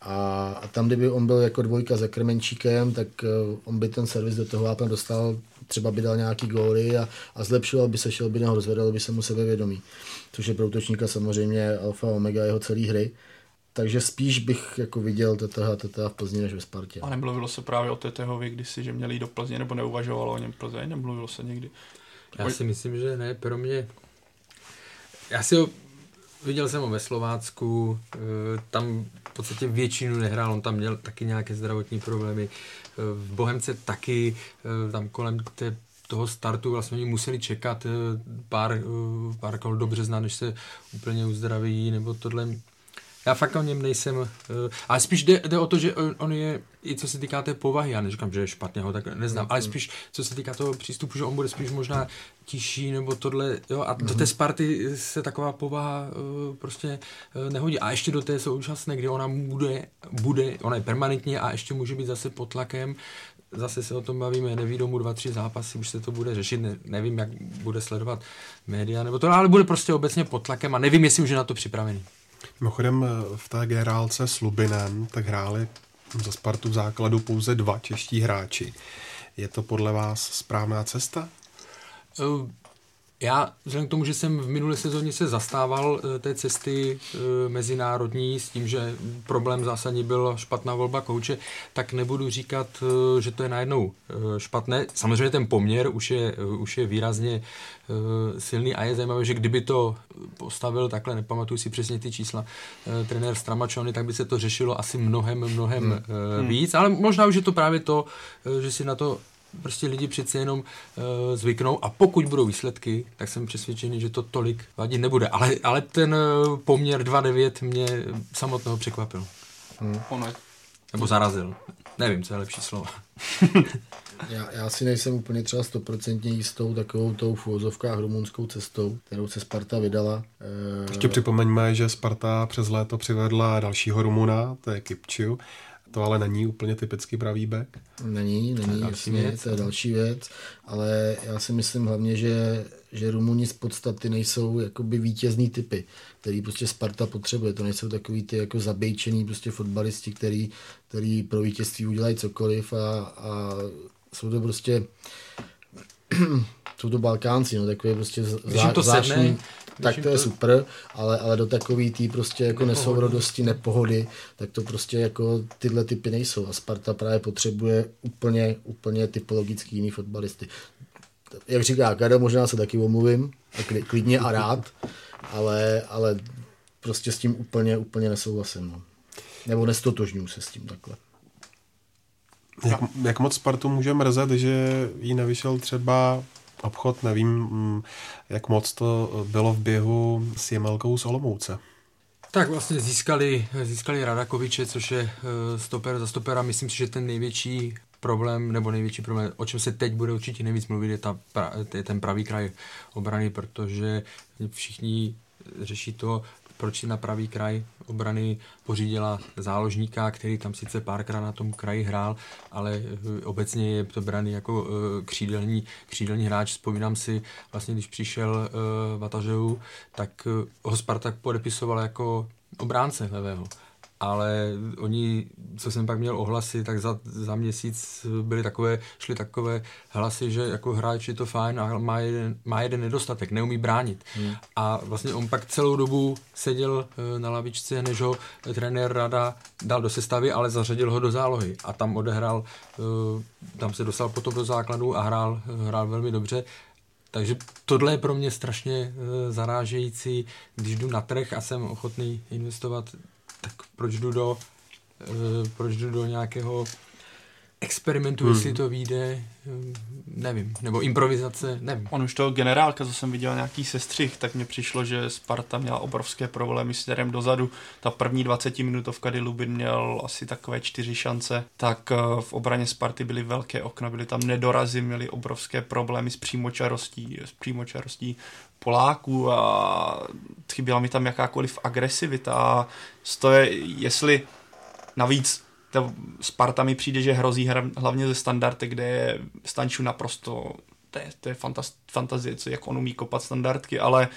A, a tam, kdyby on byl jako dvojka za Krmenčíkem, tak uh, on by ten servis do toho vápna dostal, třeba by dal nějaký góly a, a zlepšoval by se, šel by nahoru, zvedal by se mu sebevědomí. Což je pro útočníka samozřejmě alfa omega jeho celé hry. Takže spíš bych jako viděl TTH, TTH v Plzni než ve Spartě. A nemluvilo se právě o TTHovi kdysi, že měli jít do Plzně, nebo neuvažovalo o něm Plzeň, nemluvilo se někdy. Já si myslím, že ne, pro mě... Já si ho viděl jsem ho ve Slovácku, eh, tam v podstatě většinu nehrál, on tam měl taky nějaké zdravotní problémy. Eh, v Bohemce taky, eh, tam kolem té toho startu vlastně oni museli čekat pár, pár kol do března, než se úplně uzdraví, nebo tohle já fakt o něm nejsem, uh, ale spíš jde, jde o to, že on, on je, i co se týká té povahy, já neříkám, že je špatně, ho tak neznám, ale spíš co se týká toho přístupu, že on bude spíš možná tiší nebo tohle, jo, a do té mhm. Sparty se taková povaha uh, prostě uh, nehodí. A ještě do té současné, kdy ona bude, bude, ona je permanentně a ještě může být zase pod tlakem, zase se o tom bavíme, neví domů dva, tři zápasy, už se to bude řešit, ne, nevím, jak bude sledovat média, nebo to, ale bude prostě obecně pod tlakem a nevím, jestli už je na to připravený. Mimochodem v té generálce s Lubinem tak hráli za Spartu v základu pouze dva čeští hráči. Je to podle vás správná cesta? Uh, já, vzhledem k tomu, že jsem v minulé sezóně se zastával uh, té cesty uh, mezinárodní s tím, že problém zásadní byl špatná volba kouče, tak nebudu říkat, uh, že to je najednou špatné. Samozřejmě ten poměr už je, už je výrazně silný a je zajímavé, že kdyby to postavil takhle, nepamatuju si přesně ty čísla, trenér Stramačony, tak by se to řešilo asi mnohem, mnohem hmm. uh, víc, ale možná už je to právě to, že si na to prostě lidi přece jenom uh, zvyknou a pokud budou výsledky, tak jsem přesvědčený, že to tolik vadit nebude. Ale, ale ten uh, poměr 2-9 mě samotného překvapil. Hmm. Nebo zarazil. Nevím, co je lepší slovo. já, já si nejsem úplně třeba stoprocentně jistou takovou tou v úvozovkách rumunskou cestou, kterou se Sparta vydala. Ještě připomeňme, že Sparta přes léto přivedla dalšího Rumuna, to je Kipčiu, to ale není úplně typicky pravý back. Není, není, to jasně, věc, to je další věc, ale já si myslím hlavně, že, že Rumuni z podstaty nejsou jakoby vítězný typy, který prostě Sparta potřebuje, to nejsou takový ty jako zabejčený prostě fotbalisti, který, který pro vítězství udělají cokoliv a, a jsou to prostě jsou to Balkánci, no, takové prostě zvláštní, to sedne, tak to je to... super, ale, ale do takový tý prostě jako nesourodosti, nepohody, tak to prostě jako tyhle typy nejsou a Sparta právě potřebuje úplně, úplně typologicky jiný fotbalisty. Jak říká Kado, možná se taky omluvím, klidně a rád, ale, ale prostě s tím úplně, úplně nesouhlasím. No. Nebo nestotožňuji se s tím takhle. Jak, jak moc Spartu může mrzet, že jí nevyšel třeba obchod, nevím, mm, jak moc to bylo v běhu s Jemelkou z Olomouce. Tak vlastně získali, získali Radakoviče, což je eh, stoper za stopera. Myslím si, že ten největší problém, nebo největší problém, o čem se teď bude určitě nejvíc mluvit, je, ta, je ten pravý kraj obrany, protože všichni řeší to, proč na pravý kraj obrany pořídila záložníka, který tam sice párkrát na tom kraji hrál, ale eh, obecně je to braný jako eh, křídelní, křídelní hráč. Vzpomínám si, vlastně když přišel uh, Vatažeu, tak ho Spartak podepisoval jako obránce levého ale oni, co jsem pak měl ohlasy, tak za, za měsíc byly takové, šly takové hlasy, že jako hráč je to fajn a má jeden, má jeden nedostatek, neumí bránit. Hmm. A vlastně on pak celou dobu seděl eh, na lavičce, než ho trenér Rada dal do sestavy, ale zařadil ho do zálohy a tam odehrál, eh, tam se dostal potom do základu a hrál, hrál velmi dobře. Takže tohle je pro mě strašně eh, zarážející, když jdu na trh a jsem ochotný investovat tak proč jdu do, uh, proč jdu do nějakého experimentu, hmm. jestli to vyjde, hm, nevím, nebo improvizace, nevím. On už toho generálka, co jsem viděl nějaký sestřih, tak mně přišlo, že Sparta měla obrovské problémy s směrem dozadu. Ta první 20 minutovka, kdy Lubin měl asi takové čtyři šance, tak eh, v obraně Sparty byly velké okna, byly tam nedorazy, měli obrovské problémy s přímočarostí, s přímočarostí Poláků a chyběla mi tam jakákoliv agresivita. To je, jestli navíc ta Sparta mi přijde, že hrozí hlavně ze standardy, kde je Stanču naprosto, to je, to je fantast, fantazie, co, jak on umí kopat standardky, ale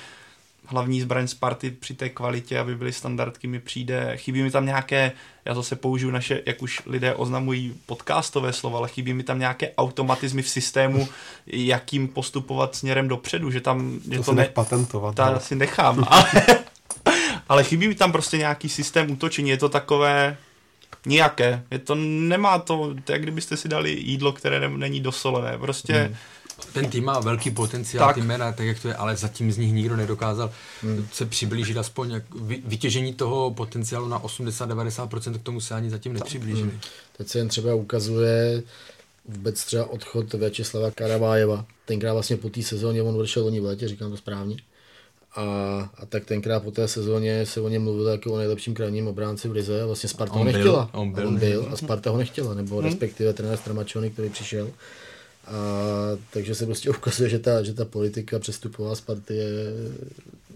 hlavní zbraň Sparty při té kvalitě, aby byly standardky, mi přijde, chybí mi tam nějaké, já zase použiju naše, jak už lidé oznamují podcastové slova, ale chybí mi tam nějaké automatizmy v systému, jakým postupovat směrem dopředu, že tam... To, to si ne, patentovat. To asi nechám, ale, ale chybí mi tam prostě nějaký systém útočení, je to takové, Nijaké. Je to, nemá to, to jak kdybyste si dali jídlo, které ne, není dosolené. Prostě... Hmm. Ten tým má velký potenciál, tak. ty jména, tak jak to je, ale zatím z nich nikdo nedokázal hmm. se přiblížit aspoň jak vytěžení toho potenciálu na 80-90%, k tomu se ani zatím nepřiblížili. Hmm. Teď se jen třeba ukazuje vůbec třeba odchod Vyacheslava Karavájeva. Tenkrát vlastně po té sezóně on odešel oni v létě, říkám to správně. A, a tak tenkrát po té sezóně se o něm mluvilo jako o nejlepším krajním obránci v Rize a vlastně Sparta on ho nechtěla. Byl, on, byl, on byl a Sparta ho nechtěla, nebo hmm. respektive trenér Stramačony, který přišel. A, takže se prostě ukazuje, že ta, že ta politika přestupová Sparty je,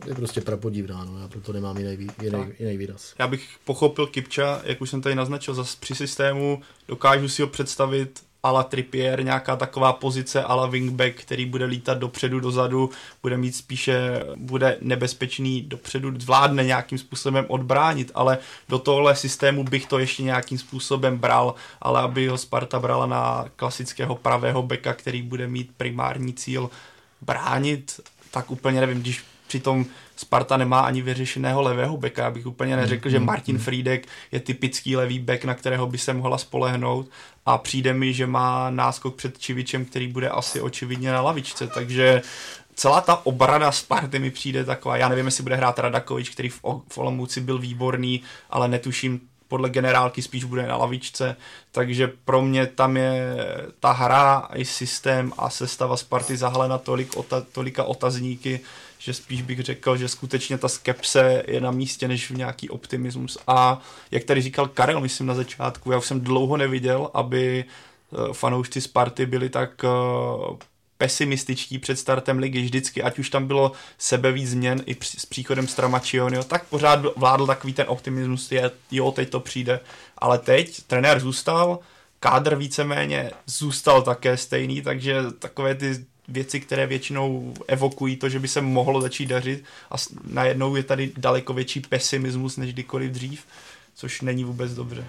je prostě prapodivná, no, já proto nemám jiný, jiný, jiný výraz. Já bych pochopil Kipča, jak už jsem tady naznačil, zase při systému dokážu si ho představit ala Trippier, nějaká taková pozice ala wingback, který bude lítat dopředu, dozadu, bude mít spíše, bude nebezpečný dopředu, zvládne nějakým způsobem odbránit, ale do tohle systému bych to ještě nějakým způsobem bral, ale aby ho Sparta brala na klasického pravého beka, který bude mít primární cíl bránit, tak úplně nevím, když přitom Sparta nemá ani vyřešeného levého beka. Já bych úplně neřekl, mm, že Martin mm. Friedek je typický levý bek, na kterého by se mohla spolehnout a přijde mi, že má náskok před Čivičem, který bude asi očividně na lavičce, takže celá ta obrana Sparty mi přijde taková, já nevím, jestli bude hrát Radakovič, který v, v Olomouci byl výborný, ale netuším, podle generálky spíš bude na lavičce, takže pro mě tam je ta hra i systém a sestava Sparty zahalena tolik, ota, tolika otazníky, že spíš bych řekl, že skutečně ta skepse je na místě než v nějaký optimismus. A jak tady říkal Karel, myslím na začátku, já už jsem dlouho neviděl, aby eh, fanoušci Sparty byli tak eh, pesimističtí před startem ligy vždycky, ať už tam bylo sebevíc změn i s příchodem Stramačionio, tak pořád vládl takový ten optimismus, je, jo, teď to přijde, ale teď trenér zůstal, kádr víceméně zůstal také stejný, takže takové ty věci, které většinou evokují to, že by se mohlo začít dařit a najednou je tady daleko větší pesimismus než kdykoliv dřív, což není vůbec dobře.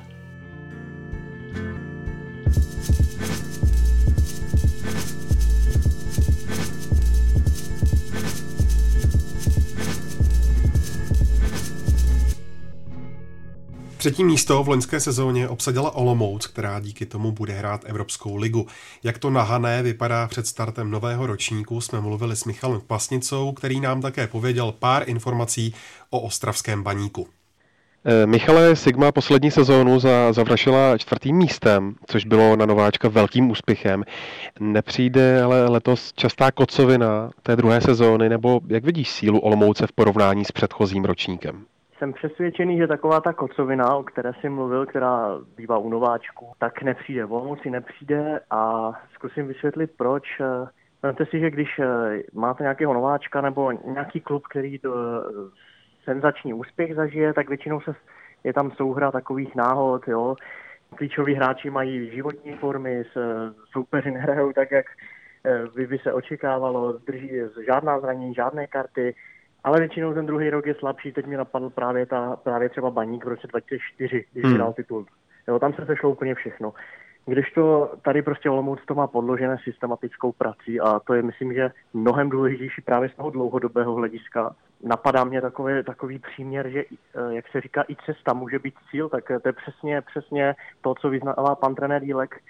Třetí místo v loňské sezóně obsadila Olomouc, která díky tomu bude hrát Evropskou ligu. Jak to na Hané vypadá před startem nového ročníku, jsme mluvili s Michalem Pasnicou, který nám také pověděl pár informací o ostravském baníku. Eh, Michale, Sigma poslední sezónu za, završila čtvrtým místem, což bylo na nováčka velkým úspěchem. Nepřijde ale letos častá kocovina té druhé sezóny, nebo jak vidíš sílu Olomouce v porovnání s předchozím ročníkem? Jsem přesvědčený, že taková ta kocovina, o které jsem mluvil, která bývá u nováčku, tak nepřijde. Olomouci nepřijde a zkusím vysvětlit proč. Vemte si, že když máte nějakého nováčka nebo nějaký klub, který to senzační úspěch zažije, tak většinou se je tam souhra takových náhod, jo. Klíčoví hráči mají životní formy, soupeři nehrajou tak, jak by, by se očekávalo, drží žádná zranění, žádné karty, ale většinou ten druhý rok je slabší. Teď mi napadl právě, ta, právě třeba Baník v roce 2004, když hmm. hrál titul. Jo, tam se sešlo úplně všechno. Když to tady prostě Olomouc to má podložené systematickou prací a to je, myslím, že mnohem důležitější právě z toho dlouhodobého hlediska. Napadá mě takový, takový příměr, že, eh, jak se říká, i cesta může být cíl, tak to je přesně, přesně to, co vyznává pan trenér Dílek.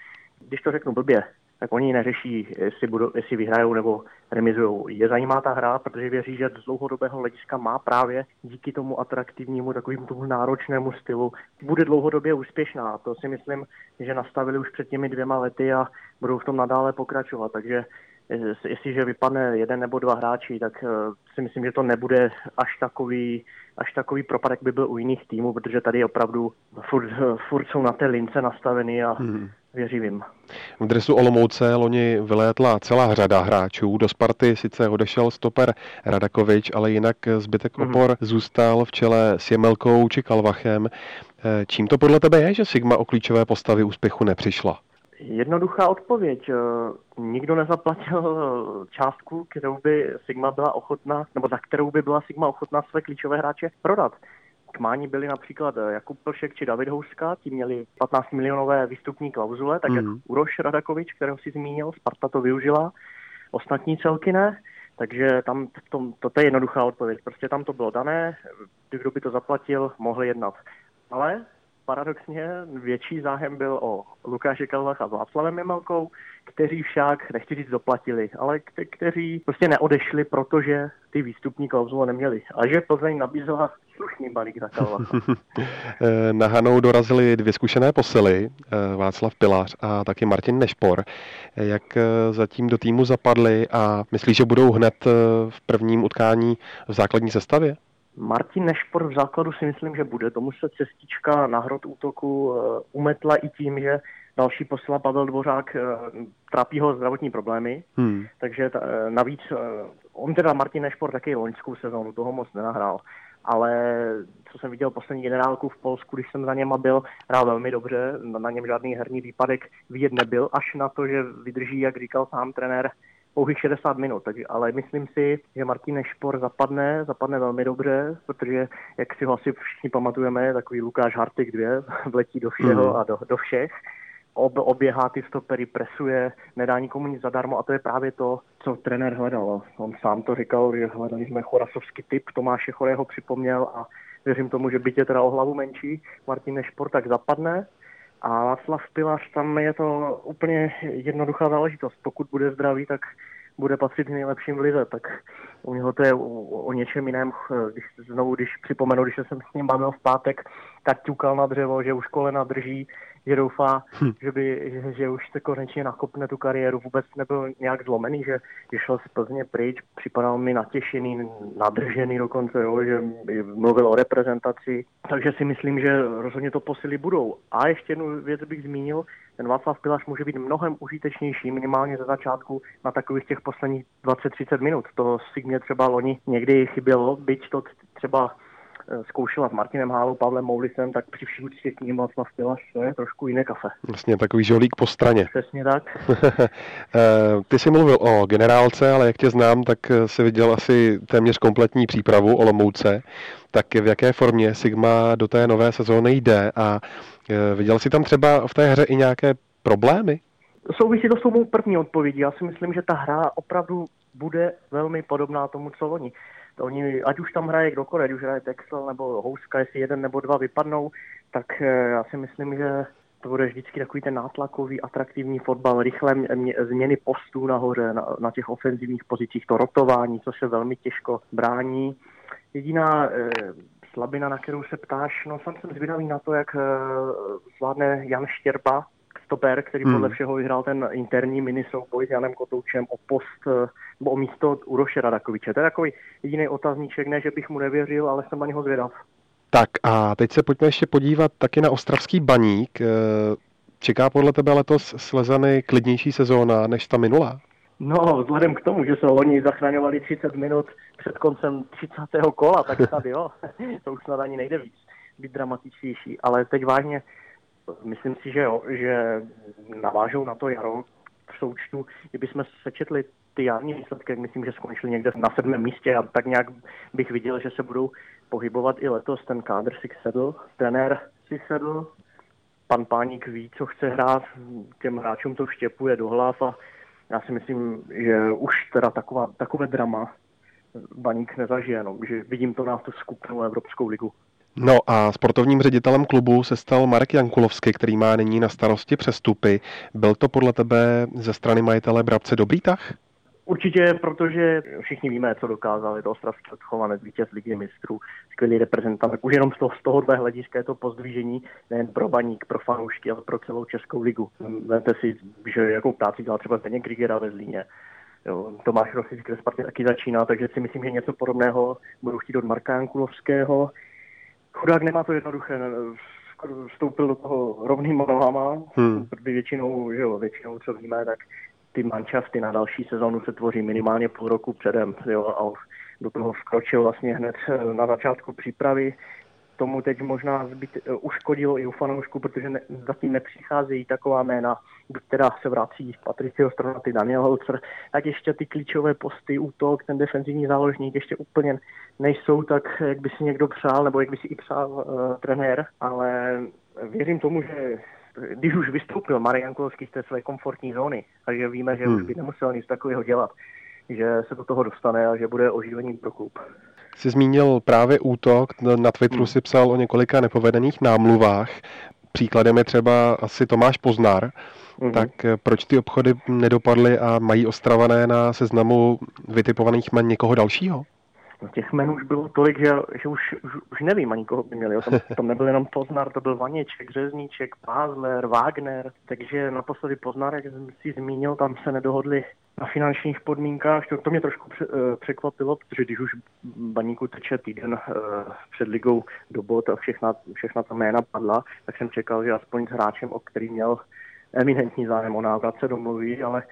Když to řeknu blbě, tak oni neřeší, jestli, budou, jestli vyhrajou nebo remizují. Je zajímá ta hra, protože věří, že z dlouhodobého hlediska má právě díky tomu atraktivnímu, takovému tomu náročnému stylu, bude dlouhodobě úspěšná. To si myslím, že nastavili už před těmi dvěma lety a budou v tom nadále pokračovat. Takže jestliže vypadne jeden nebo dva hráči, tak eh, si myslím, že to nebude až takový, až takový propadek by byl u jiných týmů, protože tady opravdu furt, furt jsou na té lince nastaveny a hmm věřivým. V dresu Olomouce loni vylétla celá řada hráčů. Do Sparty sice odešel stoper Radakovič, ale jinak zbytek mm-hmm. opor zůstal v čele s Jemelkou či Kalvachem. Eh, čím to podle tebe je, že Sigma o klíčové postavy úspěchu nepřišla? Jednoduchá odpověď. Eh, nikdo nezaplatil částku, kterou by Sigma byla ochotná, nebo za kterou by byla Sigma ochotná své klíčové hráče prodat. K mání byli například eh, Jakub Plšek či David Houska, ti měli 15 milionové výstupní klauzule, tak mm. jak mhm. Uroš Radakovič, kterého si zmínil, Sparta to využila, ostatní celky ne. Takže tam v tom, to je jednoduchá odpověď. Prostě tam to bylo dané, kdo by to zaplatil, mohl jednat. Ale paradoxně větší zájem byl o Lukáše Kalvach a Václavem Jemelkou, kteří však, nechci říct doplatili, ale kteří prostě neodešli, protože ty výstupní klauzule neměli. A že Plzeň nabízela slušný balík na Kalvacha. na Hanou dorazili dvě zkušené posily, eh, Václav Pilář a taky Martin Nešpor. Jak eh, zatím do týmu zapadli a myslíš, že budou hned eh, v prvním utkání v základní sestavě? Martin Nešpor v základu si myslím, že bude. Tomu se cestička na hrot útoku umetla i tím, že další posila Pavel Dvořák trápí ho zdravotní problémy, hmm. takže ta, navíc on teda Martin Nešpor taky loňskou sezónu, toho moc nenahrál ale co jsem viděl poslední generálku v Polsku, když jsem za něma byl, hrál velmi dobře, na něm žádný herní výpadek vidět nebyl, až na to, že vydrží, jak říkal sám trenér, pouhých 60 minut, takže, ale myslím si, že Martin Špor zapadne, zapadne velmi dobře, protože, jak si ho asi všichni pamatujeme, takový Lukáš Hartik 2 vletí do všeho mm. a do, do všech ob, oběhá ty stopery, presuje, nedá nikomu nic zadarmo a to je právě to, co trenér hledal. On sám to říkal, že hledali jsme chorasovský typ, Tomáše Chorého připomněl a věřím tomu, že je teda o hlavu menší, Martin Nešpor tak zapadne. A Václav Pilař, tam je to úplně jednoduchá záležitost. Pokud bude zdravý, tak bude patřit nejlepším v lize, tak u něho to je o, o něčem jiném, když, znovu, když připomenu, když jsem s ním bavil v pátek, tak ťukal na dřevo, že už kolena drží, že doufá, hm. že, by, že, že už se konečně nakopne tu kariéru. Vůbec nebyl nějak zlomený, že, že šel z Plzně pryč, připadal mi natěšený, nadržený dokonce, jo, že mluvil o reprezentaci. Takže si myslím, že rozhodně to posily budou. A ještě jednu věc bych zmínil, ten Václav Pilař může být mnohem užitečnější, minimálně ze začátku na takových těch posledních 20-30 minut. To si mě třeba loni někdy chybělo, byť to třeba zkoušela s Martinem Hálou, Pavlem Moulisem, tak při vší úctě k ním vlastně spila, to je trošku jiné kafe. Vlastně takový žolík po straně. Přesně tak. Eh, ty jsi mluvil o generálce, ale jak tě znám, tak eh, si viděl asi téměř kompletní přípravu o Lomouce. Tak v jaké formě Sigma do té nové sezóny jde a viděl jsi tam třeba v té hře i nějaké problémy? Souvisí to s tou první odpovědí. Já si myslím, že ta hra opravdu bude velmi podobná tomu, co oni. To oni, ať už tam hraje kdokoliv, ať už hraje Texel nebo Houska, jestli jeden nebo dva vypadnou, tak eh, já si myslím, že to bude vždycky takový ten nátlakový, atraktivní fotbal, rychlé změny postů nahoře, na, na těch ofenzivních pozicích, to rotování, co se velmi těžko brání. Jediná e, slabina, na kterou se ptáš, no sám jsem zvědavý na to, jak e, zvládne Jan Štěrba, stoper, který podle hmm. všeho vyhrál ten interní mini souboj s Janem Kotoučem o post eh, nebo o místo Uroše Radakoviče. To je takový jediný otazníček, ne, že bych mu nevěřil, ale jsem na něho zvědav. Tak a teď se pojďme ještě podívat taky na ostravský baník. Eh, čeká podle tebe letos slezany klidnější sezóna než ta minulá? No, vzhledem k tomu, že se loni zachraňovali 30 minut před koncem 30. kola, tak tady jo, to už snad ani nejde víc být dramatičtější, ale teď vážně Myslím si, že jo, že navážou na to jaro v součtu, kdybychom sečetli ty jarní výsledky, myslím, že skončili někde na sedmém místě a tak nějak bych viděl, že se budou pohybovat i letos. Ten kádr si sedl, trenér si sedl, pan Páník ví, co chce hrát, těm hráčům to štěpuje do hlav a já si myslím, že už teda taková, takové drama Baník nezažije, no, že vidím to na tu skupnou Evropskou ligu. No a sportovním ředitelem klubu se stal Marek Jankulovský, který má nyní na starosti přestupy. Byl to podle tebe ze strany majitele Brabce dobrý tah? Určitě, protože všichni víme, co dokázal. Je to ostravský odchovanec, vítěz ligy mistrů, skvělý reprezentant. Už jenom z toho, z tohohle hlediska je to pozdvížení nejen pro baník, pro fanoušky, ale pro celou Českou ligu. Vemte si, že jakou práci dělal třeba Zdeněk Grigera ve Zlíně. Jo, Tomáš Rosič, kde Spartě taky začíná, takže si myslím, že něco podobného budou chtít od Marka Jankulovského. Chudák nemá to jednoduché, vstoupil do toho rovnýma nohama, hmm. protože většinou, že jo, většinou, co víme, tak ty manšafty na další sezónu se tvoří minimálně půl roku předem, jo, a do toho vkročil vlastně hned na začátku přípravy, tomu teď možná zbyt, uh, uškodilo i u fanoušku, protože ne, zatím nepřicházejí taková jména, která se vrací Patricio Stronaty, Daniel Holzer, tak ještě ty klíčové posty, útok, ten defenzivní záložník ještě úplně nejsou tak, jak by si někdo přál, nebo jak by si i přál uh, trenér, ale věřím tomu, že když už vystoupil Marian Kolovský z té své komfortní zóny, takže víme, že hmm. už by nemusel nic takového dělat, že se do toho dostane a že bude oživením pro klub jsi zmínil právě útok, na Twitteru hmm. si psal o několika nepovedených námluvách. Příkladem je třeba asi Tomáš Poznár. Mm-hmm. Tak eh, proč ty obchody nedopadly a mají ostravané na seznamu vytipovaných men někoho dalšího? No těch men už bylo tolik, že, že už, už, už nevím ani koho by měli. Tam, tam nebyl jenom Poznar, to byl Vaněček, Řezníček, Pázler, Wagner. Takže naposledy Poznar, jak jsem si zmínil, tam se nedohodli na finančních podmínkách. To, to mě trošku eh, překvapilo, protože když už baníku teče týden uh, před ligou do bod a všechna, všechna ta jména padla, tak jsem čekal, že aspoň s hráčem, o který měl eminentní zájem o návrat se domluví, ale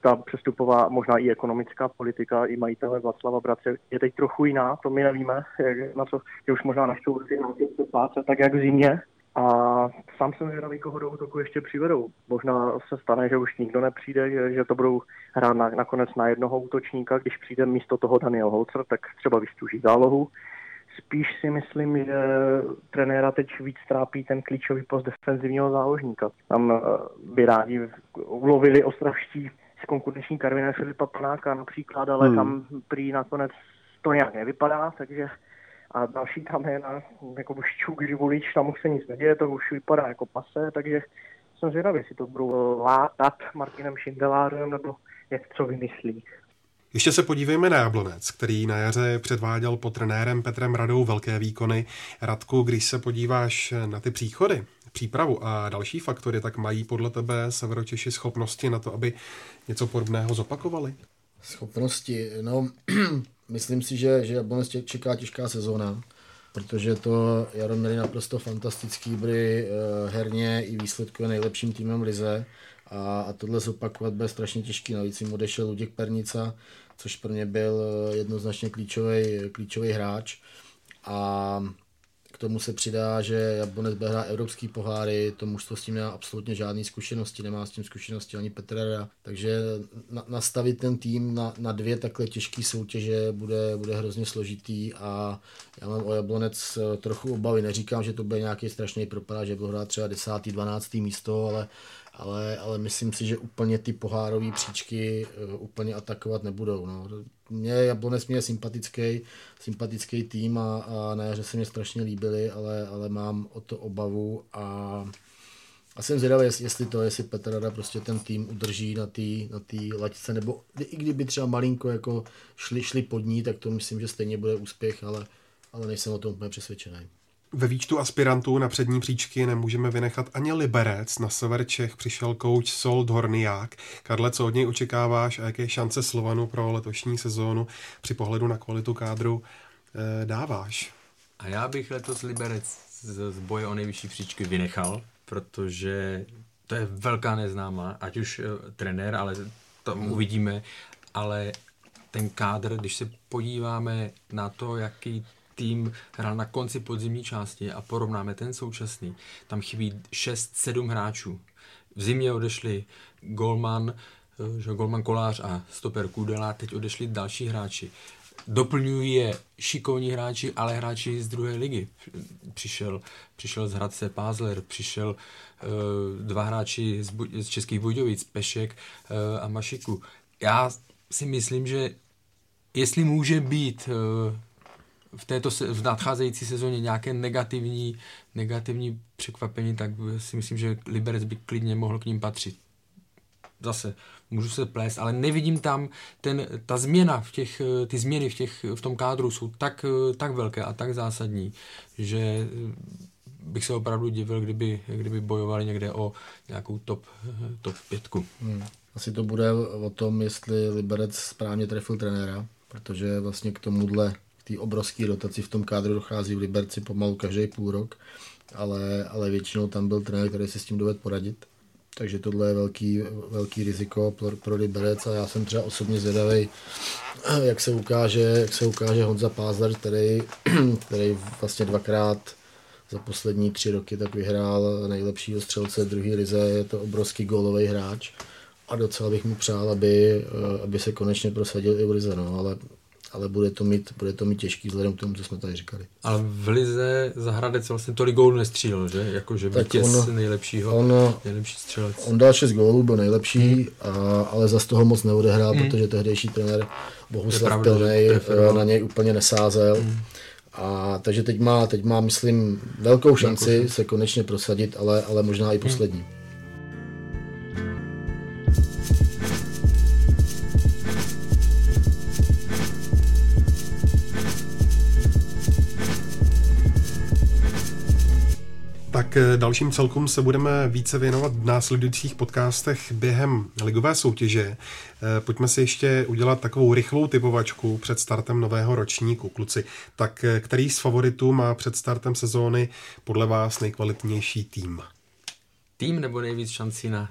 ta přestupová, možná i ekonomická politika, i majitele Václava Bratře je teď trochu jiná, to my nevíme, jak, na co, že už možná naštou si na tak jak v zimě, a sám jsem zvědavý, koho do útoku ještě přivedou. Možná se stane, že už nikdo nepřijde, že, že to budou hrát na, nakonec na jednoho útočníka. Když přijde místo toho Daniel Holzer, tak třeba vystuží zálohu. Spíš si myslím, že trenéra teď víc trápí ten klíčový post defenzivního záložníka. Tam eh, by rádi ulovili ostravští z konkurenční Karvina Filipa Panáka například, ale hmm. tam prý nakonec to nějak nevypadá, takže a další tam je na jako Šťuk, Živulič, tam už se nic neděje, to už vypadá jako pase, takže jsem zvědavý, jestli to budou látat Martinem Šindelárem, nebo jak co vymyslí. Ještě se podívejme na Jablonec, který na jaře předváděl pod trenérem Petrem Radou velké výkony. Radku, když se podíváš na ty příchody, přípravu a další faktory, tak mají podle tebe Severočeši schopnosti na to, aby něco podobného zopakovali? Schopnosti, no myslím si, že, že Jablonec čeká těžká sezóna, protože to Jaro měli naprosto fantastický, byli uh, herně i výsledkově nejlepším týmem Lize a, a tohle zopakovat bude strašně těžký. Navíc jim odešel Luděk Pernica, což pro mě byl eh, jednoznačně klíčový, klíčový hráč. A k tomu se přidá, že Jablonec bude hrát evropský poháry, to mužstvo s tím nemá absolutně žádné zkušenosti, nemá s tím zkušenosti ani Petrera, takže na, nastavit ten tým na, na dvě takhle těžké soutěže bude, bude hrozně složitý a já mám o Jablonec eh, trochu obavy, neříkám, že to bude nějaký strašný propad, že bude hrát třeba 10. 12. místo, ale ale, ale myslím si, že úplně ty pohárové příčky uh, úplně atakovat nebudou. No. Mě Jablonec mě je sympatický, sympatický tým a, a na jaře se mě strašně líbili, ale, ale mám o to obavu a, a jsem zvědavý, jestli to, jestli Petr Rada prostě ten tým udrží na té na tý laťce, nebo i kdyby třeba malinko jako šli, šli pod ní, tak to myslím, že stejně bude úspěch, ale, ale nejsem o tom úplně přesvědčený. Ve výčtu aspirantů na přední příčky nemůžeme vynechat ani Liberec. Na sever Čech přišel kouč Sol Dorniák. Karle, co od něj očekáváš a jaké šance Slovanu pro letošní sezónu při pohledu na kvalitu kádru eh, dáváš? A já bych letos Liberec z, z boje o nejvyšší příčky vynechal, protože to je velká neznámá, ať už uh, trenér, ale to hmm. uvidíme, ale ten kádr, když se podíváme na to, jaký tým hrál na konci podzimní části a porovnáme ten současný, tam chybí 6-7 hráčů. V zimě odešli Golman, eh, že Golman Kolář a stoper Kudela, teď odešli další hráči. Doplňují je šikovní hráči, ale hráči z druhé ligy. Přišel, přišel z Hradce Pázler, přišel uh, dva hráči z, z Českých Budějovic, Pešek uh, a Mašiku. Já si myslím, že jestli může být uh, v, této, v nadcházející sezóně nějaké negativní, negativní překvapení, tak si myslím, že Liberec by klidně mohl k ním patřit. Zase, můžu se plést, ale nevidím tam ten, ta změna v těch, ty změny v, těch, v tom kádru jsou tak, tak velké a tak zásadní, že bych se opravdu divil, kdyby, kdyby bojovali někde o nějakou top, top pětku. Hmm. Asi to bude o tom, jestli Liberec správně trefil trenéra, protože vlastně k tomuhle té obrovské rotaci v tom kádru dochází v Liberci pomalu každý půl rok, ale, ale většinou tam byl trenér, který si s tím dovedl poradit. Takže tohle je velký, velký riziko pro, pro Liberec a já jsem třeba osobně zvědavý, jak se ukáže, jak se ukáže Honza Pázler, který, který vlastně dvakrát za poslední tři roky tak vyhrál nejlepšího střelce druhé lize, je to obrovský gólový hráč a docela bych mu přál, aby, aby se konečně prosadil i v lize, no, ale ale bude to mít, bude to mít těžký vzhledem k tomu, co jsme tady říkali. Ale v Lize Zahradec vlastně tolik gólů nestřílel, že? Jakože vítěz on, nejlepšího, on, nejlepší střelec. On dal 6 gólů, byl nejlepší, hmm. a, ale za toho moc neodehrál, hmm. protože tehdejší trenér Bohuslav Pilnej eh, na něj úplně nesázel. Hmm. A takže teď má, teď má, myslím, velkou šanci se konečně prosadit, ale, ale možná i poslední. Hmm. Eh, dalším celkům se budeme více věnovat v následujících podcastech během ligové soutěže. Eh, pojďme si ještě udělat takovou rychlou typovačku před startem nového ročníku. Kluci, tak eh, který z favoritů má před startem sezóny podle vás nejkvalitnější tým? Tým nebo nejvíc šancí na,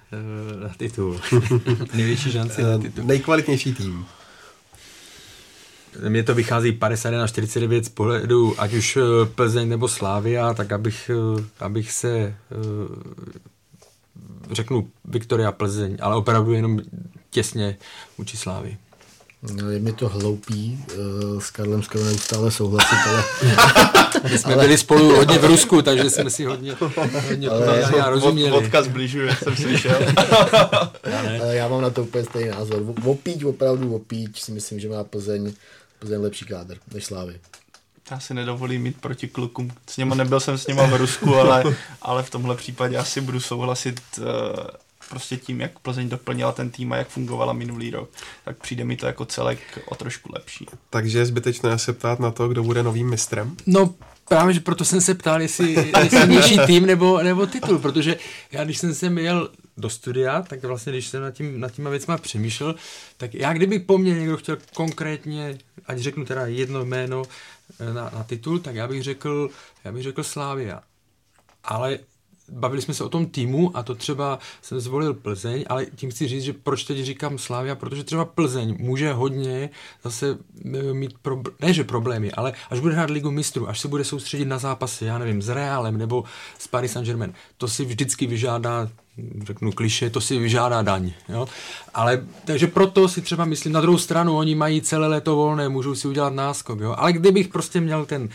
na titul? Největší šanci na titul. Nejkvalitnější tým. Mně to vychází 51 na 49 z pohledu ať už eh, Plzeň nebo Slávia, tak abych, eh, abych se eh, řeknu Viktoria Plzeň, ale opravdu jenom těsně vůči Slávy. No, je mi to hloupý, s Karlem skoro neustále souhlasit, ale... My jsme ale... byli spolu hodně v Rusku, takže jsme si hodně, hodně ale já rozuměli. Vodka zbližuje, jak jsem slyšel. já, já mám na to úplně stejný názor. Opíť, opravdu opíť, si myslím, že má Plzeň Plzeň lepší kádr než Slávy. Já si nedovolím mít proti klukům. S něma nebyl jsem s něma v Rusku, ale, ale v tomhle případě asi budu souhlasit. Uh, prostě tím, jak Plzeň doplnila ten tým a jak fungovala minulý rok, tak přijde mi to jako celek o trošku lepší. Takže je zbytečné se ptát na to, kdo bude novým mistrem? No, právě, že proto jsem se ptal, jestli je silnější tým nebo, nebo titul, protože já, když jsem sem jel do studia, tak vlastně, když jsem nad, tím, nad těma věcma přemýšlel, tak já kdyby po mně někdo chtěl konkrétně, ať řeknu teda jedno jméno eh, na, na titul, tak já bych řekl, já bych řekl Slávia. Ale bavili jsme se o tom týmu a to třeba jsem zvolil Plzeň, ale tím chci říct, že proč teď říkám Slávia, protože třeba Plzeň může hodně zase e, mít, pro, ne že problémy, ale až bude hrát ligu mistrů, až se bude soustředit na zápasy, já nevím, s Realem nebo s Paris Saint-Germain, to si vždycky vyžádá řeknu kliše, to si vyžádá daň. Jo? Ale takže proto si třeba myslím, na druhou stranu, oni mají celé léto volné, můžou si udělat náskok. Jo? Ale kdybych prostě měl ten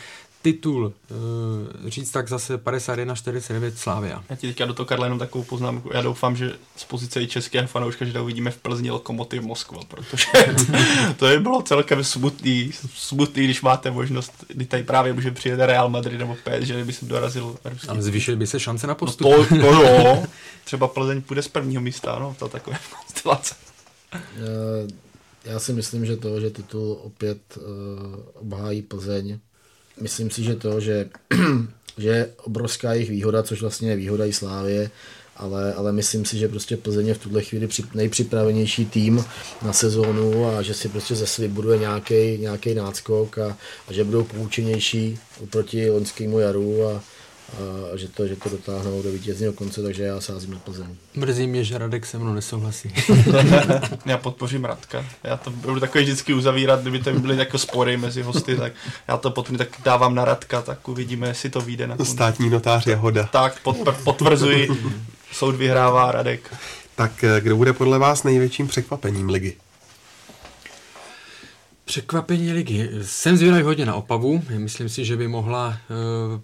titul uh, říct, tak zase 51-49 Slávia. Já ti teďka do toho, Karla, jenom takovou poznámku. Já doufám, že z pozice i českého fanouška, že to uvidíme v Plzni Lokomotiv Moskva, protože to by bylo celkem smutný, smutný, když máte možnost, kdy tady právě může přijet Real Madrid nebo PSG, že by se dorazil ruský. Ale zvýšily by se šance na no postup. No to, to jo. Třeba Plzeň půjde z prvního místa, no, to takové konstelace. Já si myslím, že to, že titul opět uh, obhájí Plzeň, myslím si, že to, že, že je obrovská jejich výhoda, což vlastně je výhoda i Slávě, ale, ale myslím si, že prostě Plzeň je v tuhle chvíli při, nejpřipravenější tým na sezónu a že si prostě ze svý buduje nějaký náskok a, a že budou poučenější oproti loňskému jaru a že to, že to dotáhnou do vítězního konce, takže já sázím na Plzeň. Mrzí mě, že Radek se mnou nesouhlasí. já podpořím Radka. Já to budu takový vždycky uzavírat, kdyby to byly jako spory mezi hosty, tak já to potom tak dávám na Radka, tak uvidíme, jestli to vyjde na konci. Státní notář Jahoda. Tak, potvr- potvrzuji, soud vyhrává Radek. Tak eh, kdo bude podle vás největším překvapením ligy? Překvapení ligy. Jsem zvědavý hodně na Opavu. Myslím si, že by mohla, eh,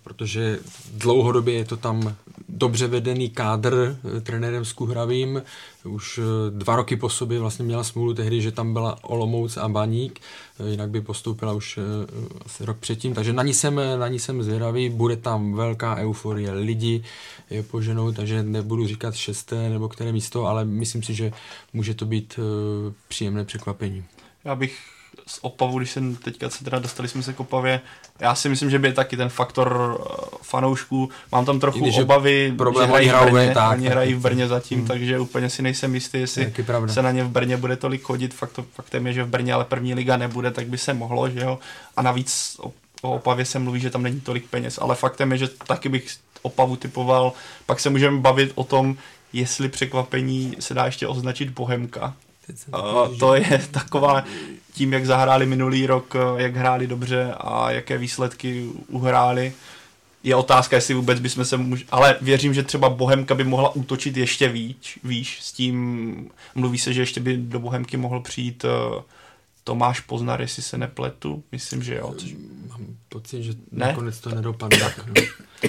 protože dlouhodobě je to tam dobře vedený kádr eh, trenérem Skuhravým. Už eh, dva roky po sobě vlastně měla smůlu tehdy, že tam byla Olomouc a Baník, jinak by postoupila už asi rok předtím. Takže na ní jsem, na ní jsem zvědavý. Bude tam velká euforie. Lidi je poženou, takže nebudu říkat šesté nebo které místo, ale myslím si, že může to být příjemné překvapení. Já bych z Opavu, když jsem teďka se teda dostali jsme se k Opavě, já si myslím, že by je taky ten faktor eh, fanoušků. Mám tam trochu Když obavy, že hrají v Brně, tak, oni hrají v Brně zatím, hmm. takže úplně si nejsem jistý, jestli se na ně v Brně bude tolik chodit. Fakt to, faktem je, že v Brně ale první liga nebude, tak by se mohlo, že jo. A navíc o, o Opavě se mluví, že tam není tolik peněz, ale faktem je, že taky bych Opavu typoval. Pak se můžeme bavit o tom, jestli překvapení se dá ještě označit Bohemka, Uh, to je taková, tím, jak zahráli minulý rok, eh, jak hráli dobře a jaké výsledky uhráli, je otázka, jestli vůbec bychom se můž... Ale věřím, že třeba Bohemka by mohla útočit ještě víc, víš, s tím mluví se, že ještě by do Bohemky mohl přijít uh, Tomáš Poznar, jestli se nepletu, myslím, že jo. Což... Mám pocit, že ne? nakonec to nedopadne. tak, no.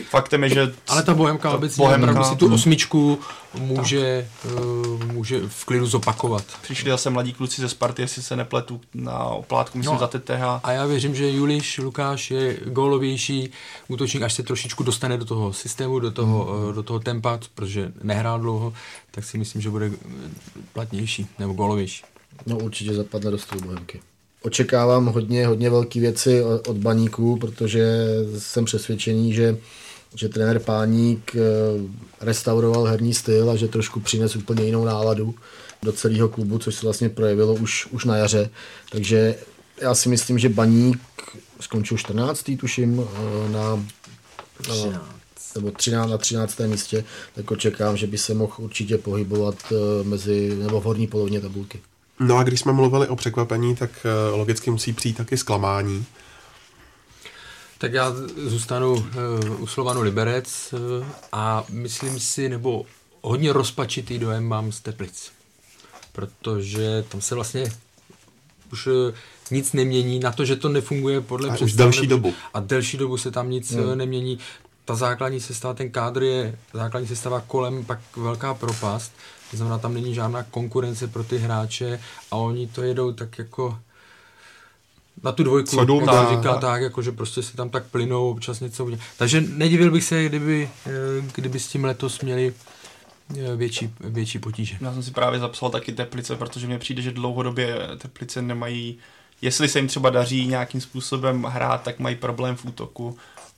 Faktem je, že... Ale ta Bohemka obecně Bohemka, si tu osmičku může, uh, může v klidu zopakovat. Přišli zase mladí kluci ze Sparty, jestli se nepletu na oplátku, myslím no, za TTH. A já věřím, že Juliš Lukáš je gólovější útočník, až se trošičku dostane do toho systému, do toho, mm. do toho tempa, protože nehrál dlouho, tak si myslím, že bude platnější nebo gólovější. No určitě zapadne do stolu Bohemky. Očekávám hodně, hodně velké věci od baníků, protože jsem přesvědčený, že, že trenér Páník eh, restauroval herní styl a že trošku přines úplně jinou náladu do celého klubu, což se vlastně projevilo už, už na jaře. Takže já si myslím, že Baník skončil 14. tuším eh, na, na nebo 13 na 13. místě, tak očekám, že by se mohl určitě pohybovat eh, mezi, nebo v horní polovině tabulky. No a když jsme mluvili o překvapení, tak eh, logicky musí přijít taky zklamání. Tak já zůstanu uh, u Slovanu Liberec uh, a myslím si, nebo hodně rozpačitý dojem mám z Teplic. Protože tam se vlastně už uh, nic nemění na to, že to nefunguje podle a už delší dobu. A delší dobu se tam nic hmm. nemění. Ta základní sestava, ten kádr je základní sestava kolem, pak velká propast. To znamená, tam není žádná konkurence pro ty hráče a oni to jedou tak jako na tu dvojku, Co dům, dá, říká tak, jako, že prostě si tam tak plynou, občas něco udělat. Takže nedivil bych se, kdyby, eh, kdyby s tím letos měli větší, větší potíže. Já jsem si právě zapsal taky Teplice, protože mně přijde, že dlouhodobě Teplice nemají, jestli se jim třeba daří nějakým způsobem hrát, tak mají problém v útoku.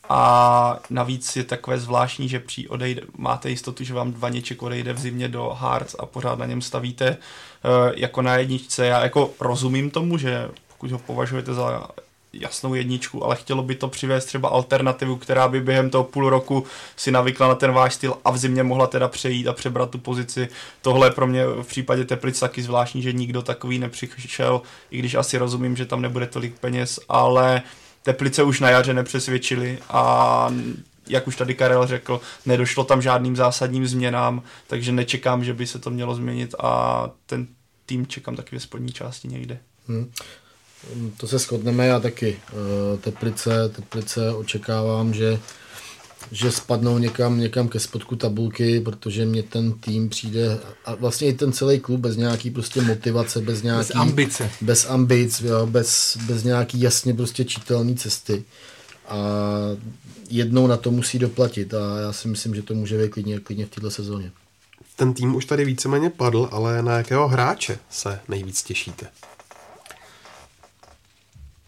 A navíc je takové zvláštní, že při odejde, máte jistotu, že vám Vaněček odejde v zimě do Hearts a pořád na něm stavíte uh, jako na jedničce. Já jako rozumím tomu, že pokud ho považujete za jasnou jedničku, ale chtělo by to přivést třeba alternativu, která by během toho půl roku si navykla na ten váš styl a v zimě mohla teda přejít a přebrat tu pozici. Tohle je pro mě v případě Teplic taky zvláštní, že nikdo takový nepřišel, i když asi rozumím, že tam nebude tolik peněz, ale Teplice už na jaře nepřesvědčili a jak už tady Karel řekl, nedošlo tam žádným zásadním změnám, takže nečekám, že by se to mělo změnit a ten tým čekám taky ve spodní části někde. Hmm. To se shodneme, já taky. Eh, teplice, teplice očekávám, že že spadnou někam, někam ke spodku tabulky, protože mě ten tým přijde, a vlastně i ten celý klub bez nějaký prostě motivace, bez nějaký... Bez ambice. Bez ambic, jo, bez, bez nějaký jasně prostě čitelné cesty. A jednou na to musí doplatit a já si myslím, že to může být klidně, klidně v této sezóně. Ten tým už tady víceméně padl, ale na jakého hráče se nejvíc těšíte?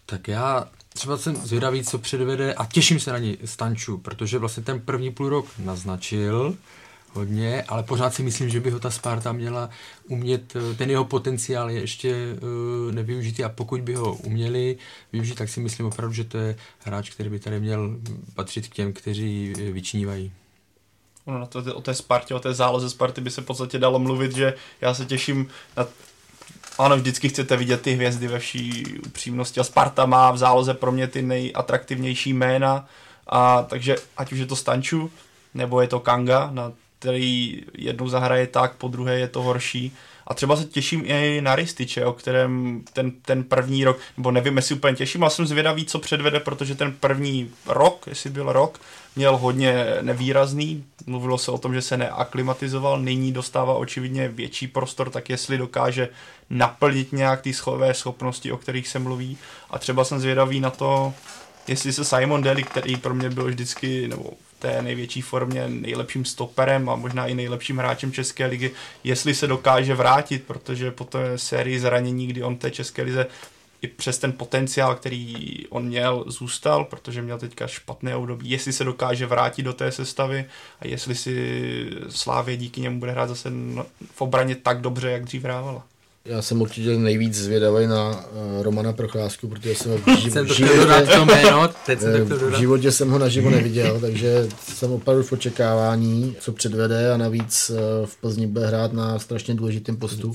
Tak já třeba jsem zvědavý, co předvede a těším se na ní Stanču, protože vlastně ten první půl rok naznačil hodně, ale pořád si myslím, že by ho ta Sparta měla umět, ten jeho potenciál je ještě uh, nevyužitý a pokud by ho uměli využít, tak si myslím opravdu, že to je hráč, který by tady měl patřit k těm, kteří vyčnívají. Ono na to, o té Spartě, o té záloze Sparty by se v podstatě dalo mluvit, že já se těším na ano, vždycky chcete vidět ty hvězdy ve vší upřímnosti a Sparta má v záloze pro mě ty nejatraktivnější jména, a takže ať už je to Stanču, nebo je to Kanga, na který jednou zahraje tak, po druhé je to horší. A třeba se těším i na Rističe, o kterém ten, ten první rok, nebo nevím, jestli úplně těším, ale jsem zvědavý, co předvede, protože ten první rok, jestli byl rok, měl hodně nevýrazný. Mluvilo se o tom, že se neaklimatizoval, nyní dostává očividně větší prostor, tak jestli dokáže naplnit nějak ty schové schopnosti, o kterých se mluví. A třeba jsem zvědavý na to, jestli se Simon Daly, který pro mě byl vždycky, nebo té největší formě nejlepším stoperem a možná i nejlepším hráčem České ligy, jestli se dokáže vrátit, protože po té sérii zranění, kdy on té České lize i přes ten potenciál, který on měl, zůstal, protože měl teďka špatné období, jestli se dokáže vrátit do té sestavy a jestli si Slávě díky němu bude hrát zase v obraně tak dobře, jak dřív hrávala. Já jsem určitě nejvíc zvědavý na uh, Romana Procházku, protože jsem ho v, ži- jsem v, životě, to jméno, teď jsem v životě jsem ho naživo neviděl, takže jsem opravdu v očekávání, co předvede a navíc uh, v Plzni bude hrát na strašně důležitém postu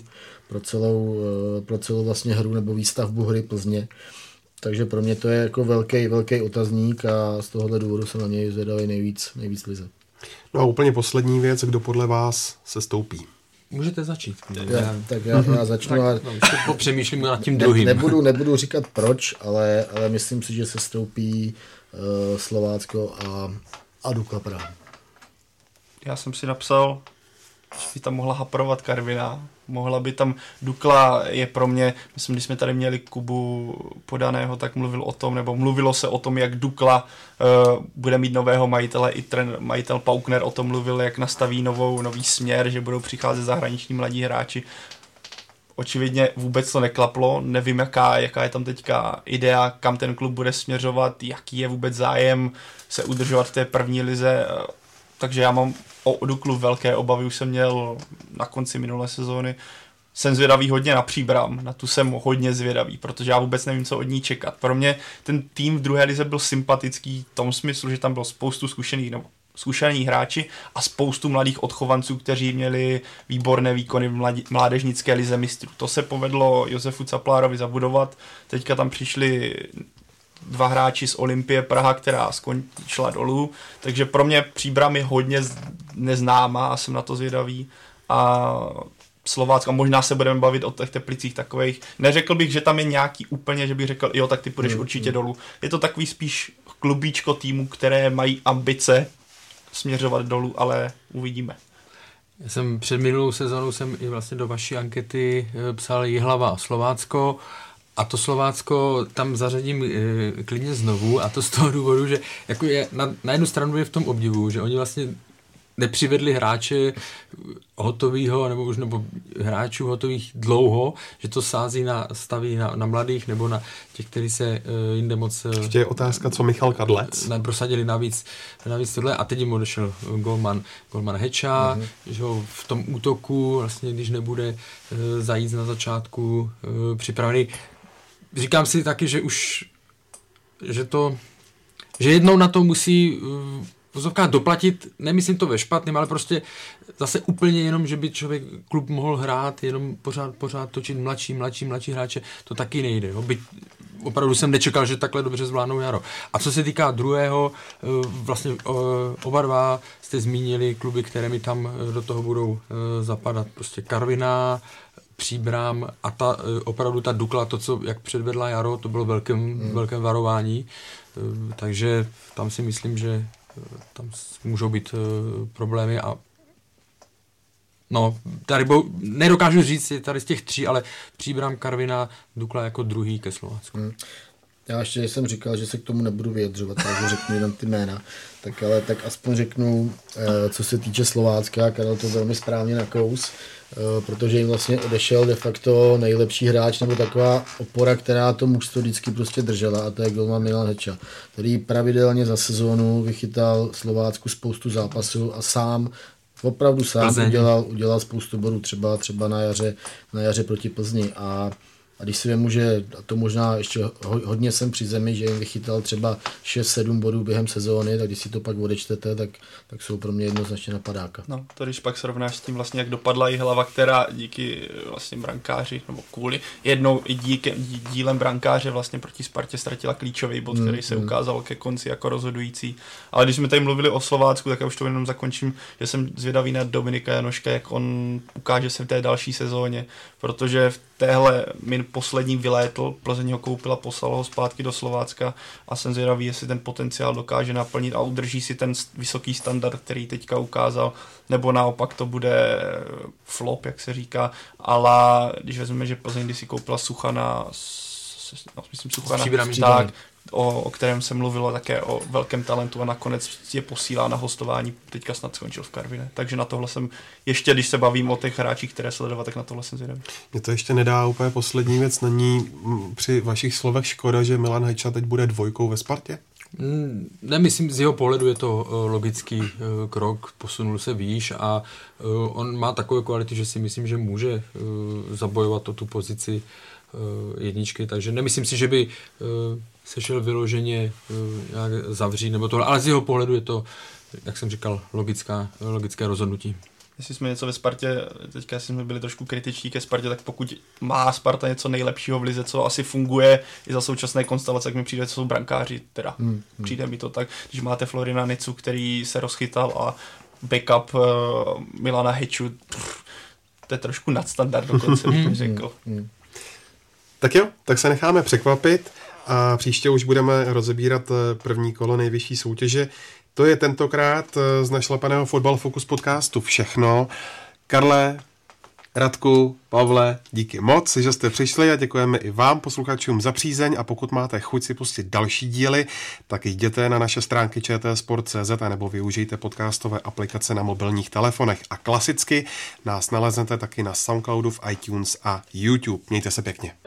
pro celou, uh, pro celou vlastně hru nebo výstavbu hry Plzně. Takže pro mě to je jako velký, velký otazník a z tohohle důvodu jsem na něj zvědavý nejvíc, nejvíc lize. No a úplně poslední věc, kdo podle vás se stoupí? Můžete začít. Já, tak já, já začnu. Tak, no, popřemýšlím nad tím druhým. Ne, nebudu, nebudu říkat proč, ale, ale myslím si, že se stoupí uh, Slovácko a, a Dukla Praha. Já jsem si napsal, by tam mohla haprovat Karvina, mohla by tam, Dukla je pro mě, myslím, když jsme tady měli Kubu podaného, tak mluvil o tom, nebo mluvilo se o tom, jak Dukla uh, bude mít nového majitele, i ten majitel Paukner o tom mluvil, jak nastaví novou, nový směr, že budou přicházet zahraniční mladí hráči. Očividně vůbec to neklaplo, nevím, jaká, jaká je tam teďka idea, kam ten klub bude směřovat, jaký je vůbec zájem se udržovat v té první lize, takže já mám o Duklu velké obavy, už jsem měl na konci minulé sezóny. Jsem zvědavý hodně na příbram, na tu jsem hodně zvědavý, protože já vůbec nevím, co od ní čekat. Pro mě ten tým v druhé lize byl sympatický v tom smyslu, že tam bylo spoustu zkušených nebo zkušení hráči a spoustu mladých odchovanců, kteří měli výborné výkony v mládežnické lize mistrů. To se povedlo Josefu Caplárovi zabudovat. Teďka tam přišli dva hráči z Olympie Praha, která skončila dolů, takže pro mě Příbram je hodně neznámá a jsem na to zvědavý a Slovácko, a možná se budeme bavit o těch teplicích takových. Neřekl bych, že tam je nějaký úplně, že bych řekl, jo, tak ty půjdeš hmm, určitě hmm. dolů. Je to takový spíš klubíčko týmu, které mají ambice směřovat dolů, ale uvidíme. Já jsem před minulou sezónou jsem i vlastně do vaší ankety eh, psal Jihlava a Slovácko a to Slovácko tam zařadím e, klidně znovu a to z toho důvodu, že jako je, na, na jednu stranu je v tom obdivu, že oni vlastně nepřivedli hráče hotovýho, nebo už nebo hráčů hotových dlouho, že to sází na, staví na, na mladých nebo na těch, kteří se uh, jinde moc... Uh, Ještě je otázka, co Michal Kadlec? Ne, prosadili navíc, navíc tohle a teď jim odešel Golman, Golman Heča, mm-hmm. že ho v tom útoku, vlastně když nebude uh, zajít na začátku uh, připravený. Říkám si taky, že už že to že jednou na to musí uh, vozovkách doplatit, nemyslím to ve špatném, ale prostě zase úplně jenom, že by člověk, klub mohl hrát, jenom pořád, pořád točit mladší, mladší, mladší hráče, to taky nejde. Jo. Byť opravdu jsem nečekal, že takhle dobře zvládnou jaro. A co se týká druhého, eh, vlastně eh, oba dva jste zmínili kluby, které mi tam eh, do toho budou zapadat. Prostě Karviná, Příbrám a ta, opravdu ta Dukla, to, co jak předvedla Jaro, to bylo velkém, hmm. velkém varování. Takže tam si myslím, že tam můžou být problémy a No, tady bo, nedokážu říct je tady z těch tří, ale Příbram, Karvina, Dukla jako druhý ke Slovácku. Hmm. Já ještě jsem říkal, že se k tomu nebudu vyjadřovat, takže řeknu jenom ty jména. Tak ale tak aspoň řeknu, co se týče Slovácka, Karel to velmi správně nakous. Eh, protože jim vlastně odešel de facto nejlepší hráč nebo taková opora, která to mužstvo vždycky prostě držela a to je Golman Milan Heča, který pravidelně za sezónu vychytal Slovácku spoustu zápasů a sám opravdu sám udělal, udělal spoustu bodů třeba, třeba na jaře, na jaře proti Plzni. A a když si vemu, že a to možná ještě hodně jsem při zemi, že jim vychytal třeba 6-7 bodů během sezóny, tak když si to pak odečtete, tak, tak jsou pro mě jednoznačně napadáka. No, to když pak srovnáš s tím vlastně, jak dopadla i hlava, která díky vlastně brankáři, nebo kvůli jednou i díky, dílem brankáře vlastně proti Spartě ztratila klíčový bod, mm, který se mm. ukázal ke konci jako rozhodující. Ale když jsme tady mluvili o Slovácku, tak já už to jenom zakončím, že jsem zvědavý na Dominika Janoška, jak on ukáže se v té další sezóně, protože v téhle min poslední vylétl, Plzeň ho koupila, poslal ho zpátky do Slovácka a jsem zvědavý, jestli ten potenciál dokáže naplnit a udrží si ten vysoký standard, který teďka ukázal, nebo naopak to bude flop, jak se říká, ale když vezmeme, že Plzeň si koupila Suchana, no, myslím Suchana, tak, o, o kterém se mluvilo také o velkém talentu a nakonec je posílá na hostování, teďka snad skončil v Karvine. Takže na tohle jsem, ještě když se bavím o těch hráčích, které sledovat, tak na tohle jsem zvědavý. Mě to ještě nedá úplně poslední věc, není při vašich slovech škoda, že Milan Heča teď bude dvojkou ve Spartě? Hmm, nemyslím, z jeho pohledu je to uh, logický uh, krok, posunul se výš a uh, on má takové kvality, že si myslím, že může zabojovat o tu pozici jedničky, takže nemyslím si, že by se šel vyloženě nějak zavřít nebo tohle, ale z jeho pohledu je to, jak jsem říkal, logická, logické rozhodnutí jestli jsme něco ve Spartě, teďka jsme byli trošku kritičtí ke Spartě, tak pokud má Sparta něco nejlepšího v lize, co asi funguje i za současné konstelace, tak mi přijde, co jsou brankáři, teda hmm, hmm. přijde mi to tak, když máte Florina Nicu, který se rozchytal a backup uh, Milana Heču, pff, to je trošku nadstandard dokonce, bych hmm, řekl. Hmm, hmm. Tak jo, tak se necháme překvapit a příště už budeme rozebírat eh, první kolo nejvyšší soutěže. To je tentokrát eh, z našlapaného Fotbal Focus podcastu všechno. Karle, Radku, Pavle, díky moc, že jste přišli a děkujeme i vám, posluchačům, za přízeň a pokud máte chuť si pustit další díly, tak jděte na naše stránky čtsport.cz a nebo využijte podcastové aplikace na mobilních telefonech a klasicky nás naleznete taky na Soundcloudu, v iTunes a YouTube. Mějte se pěkně.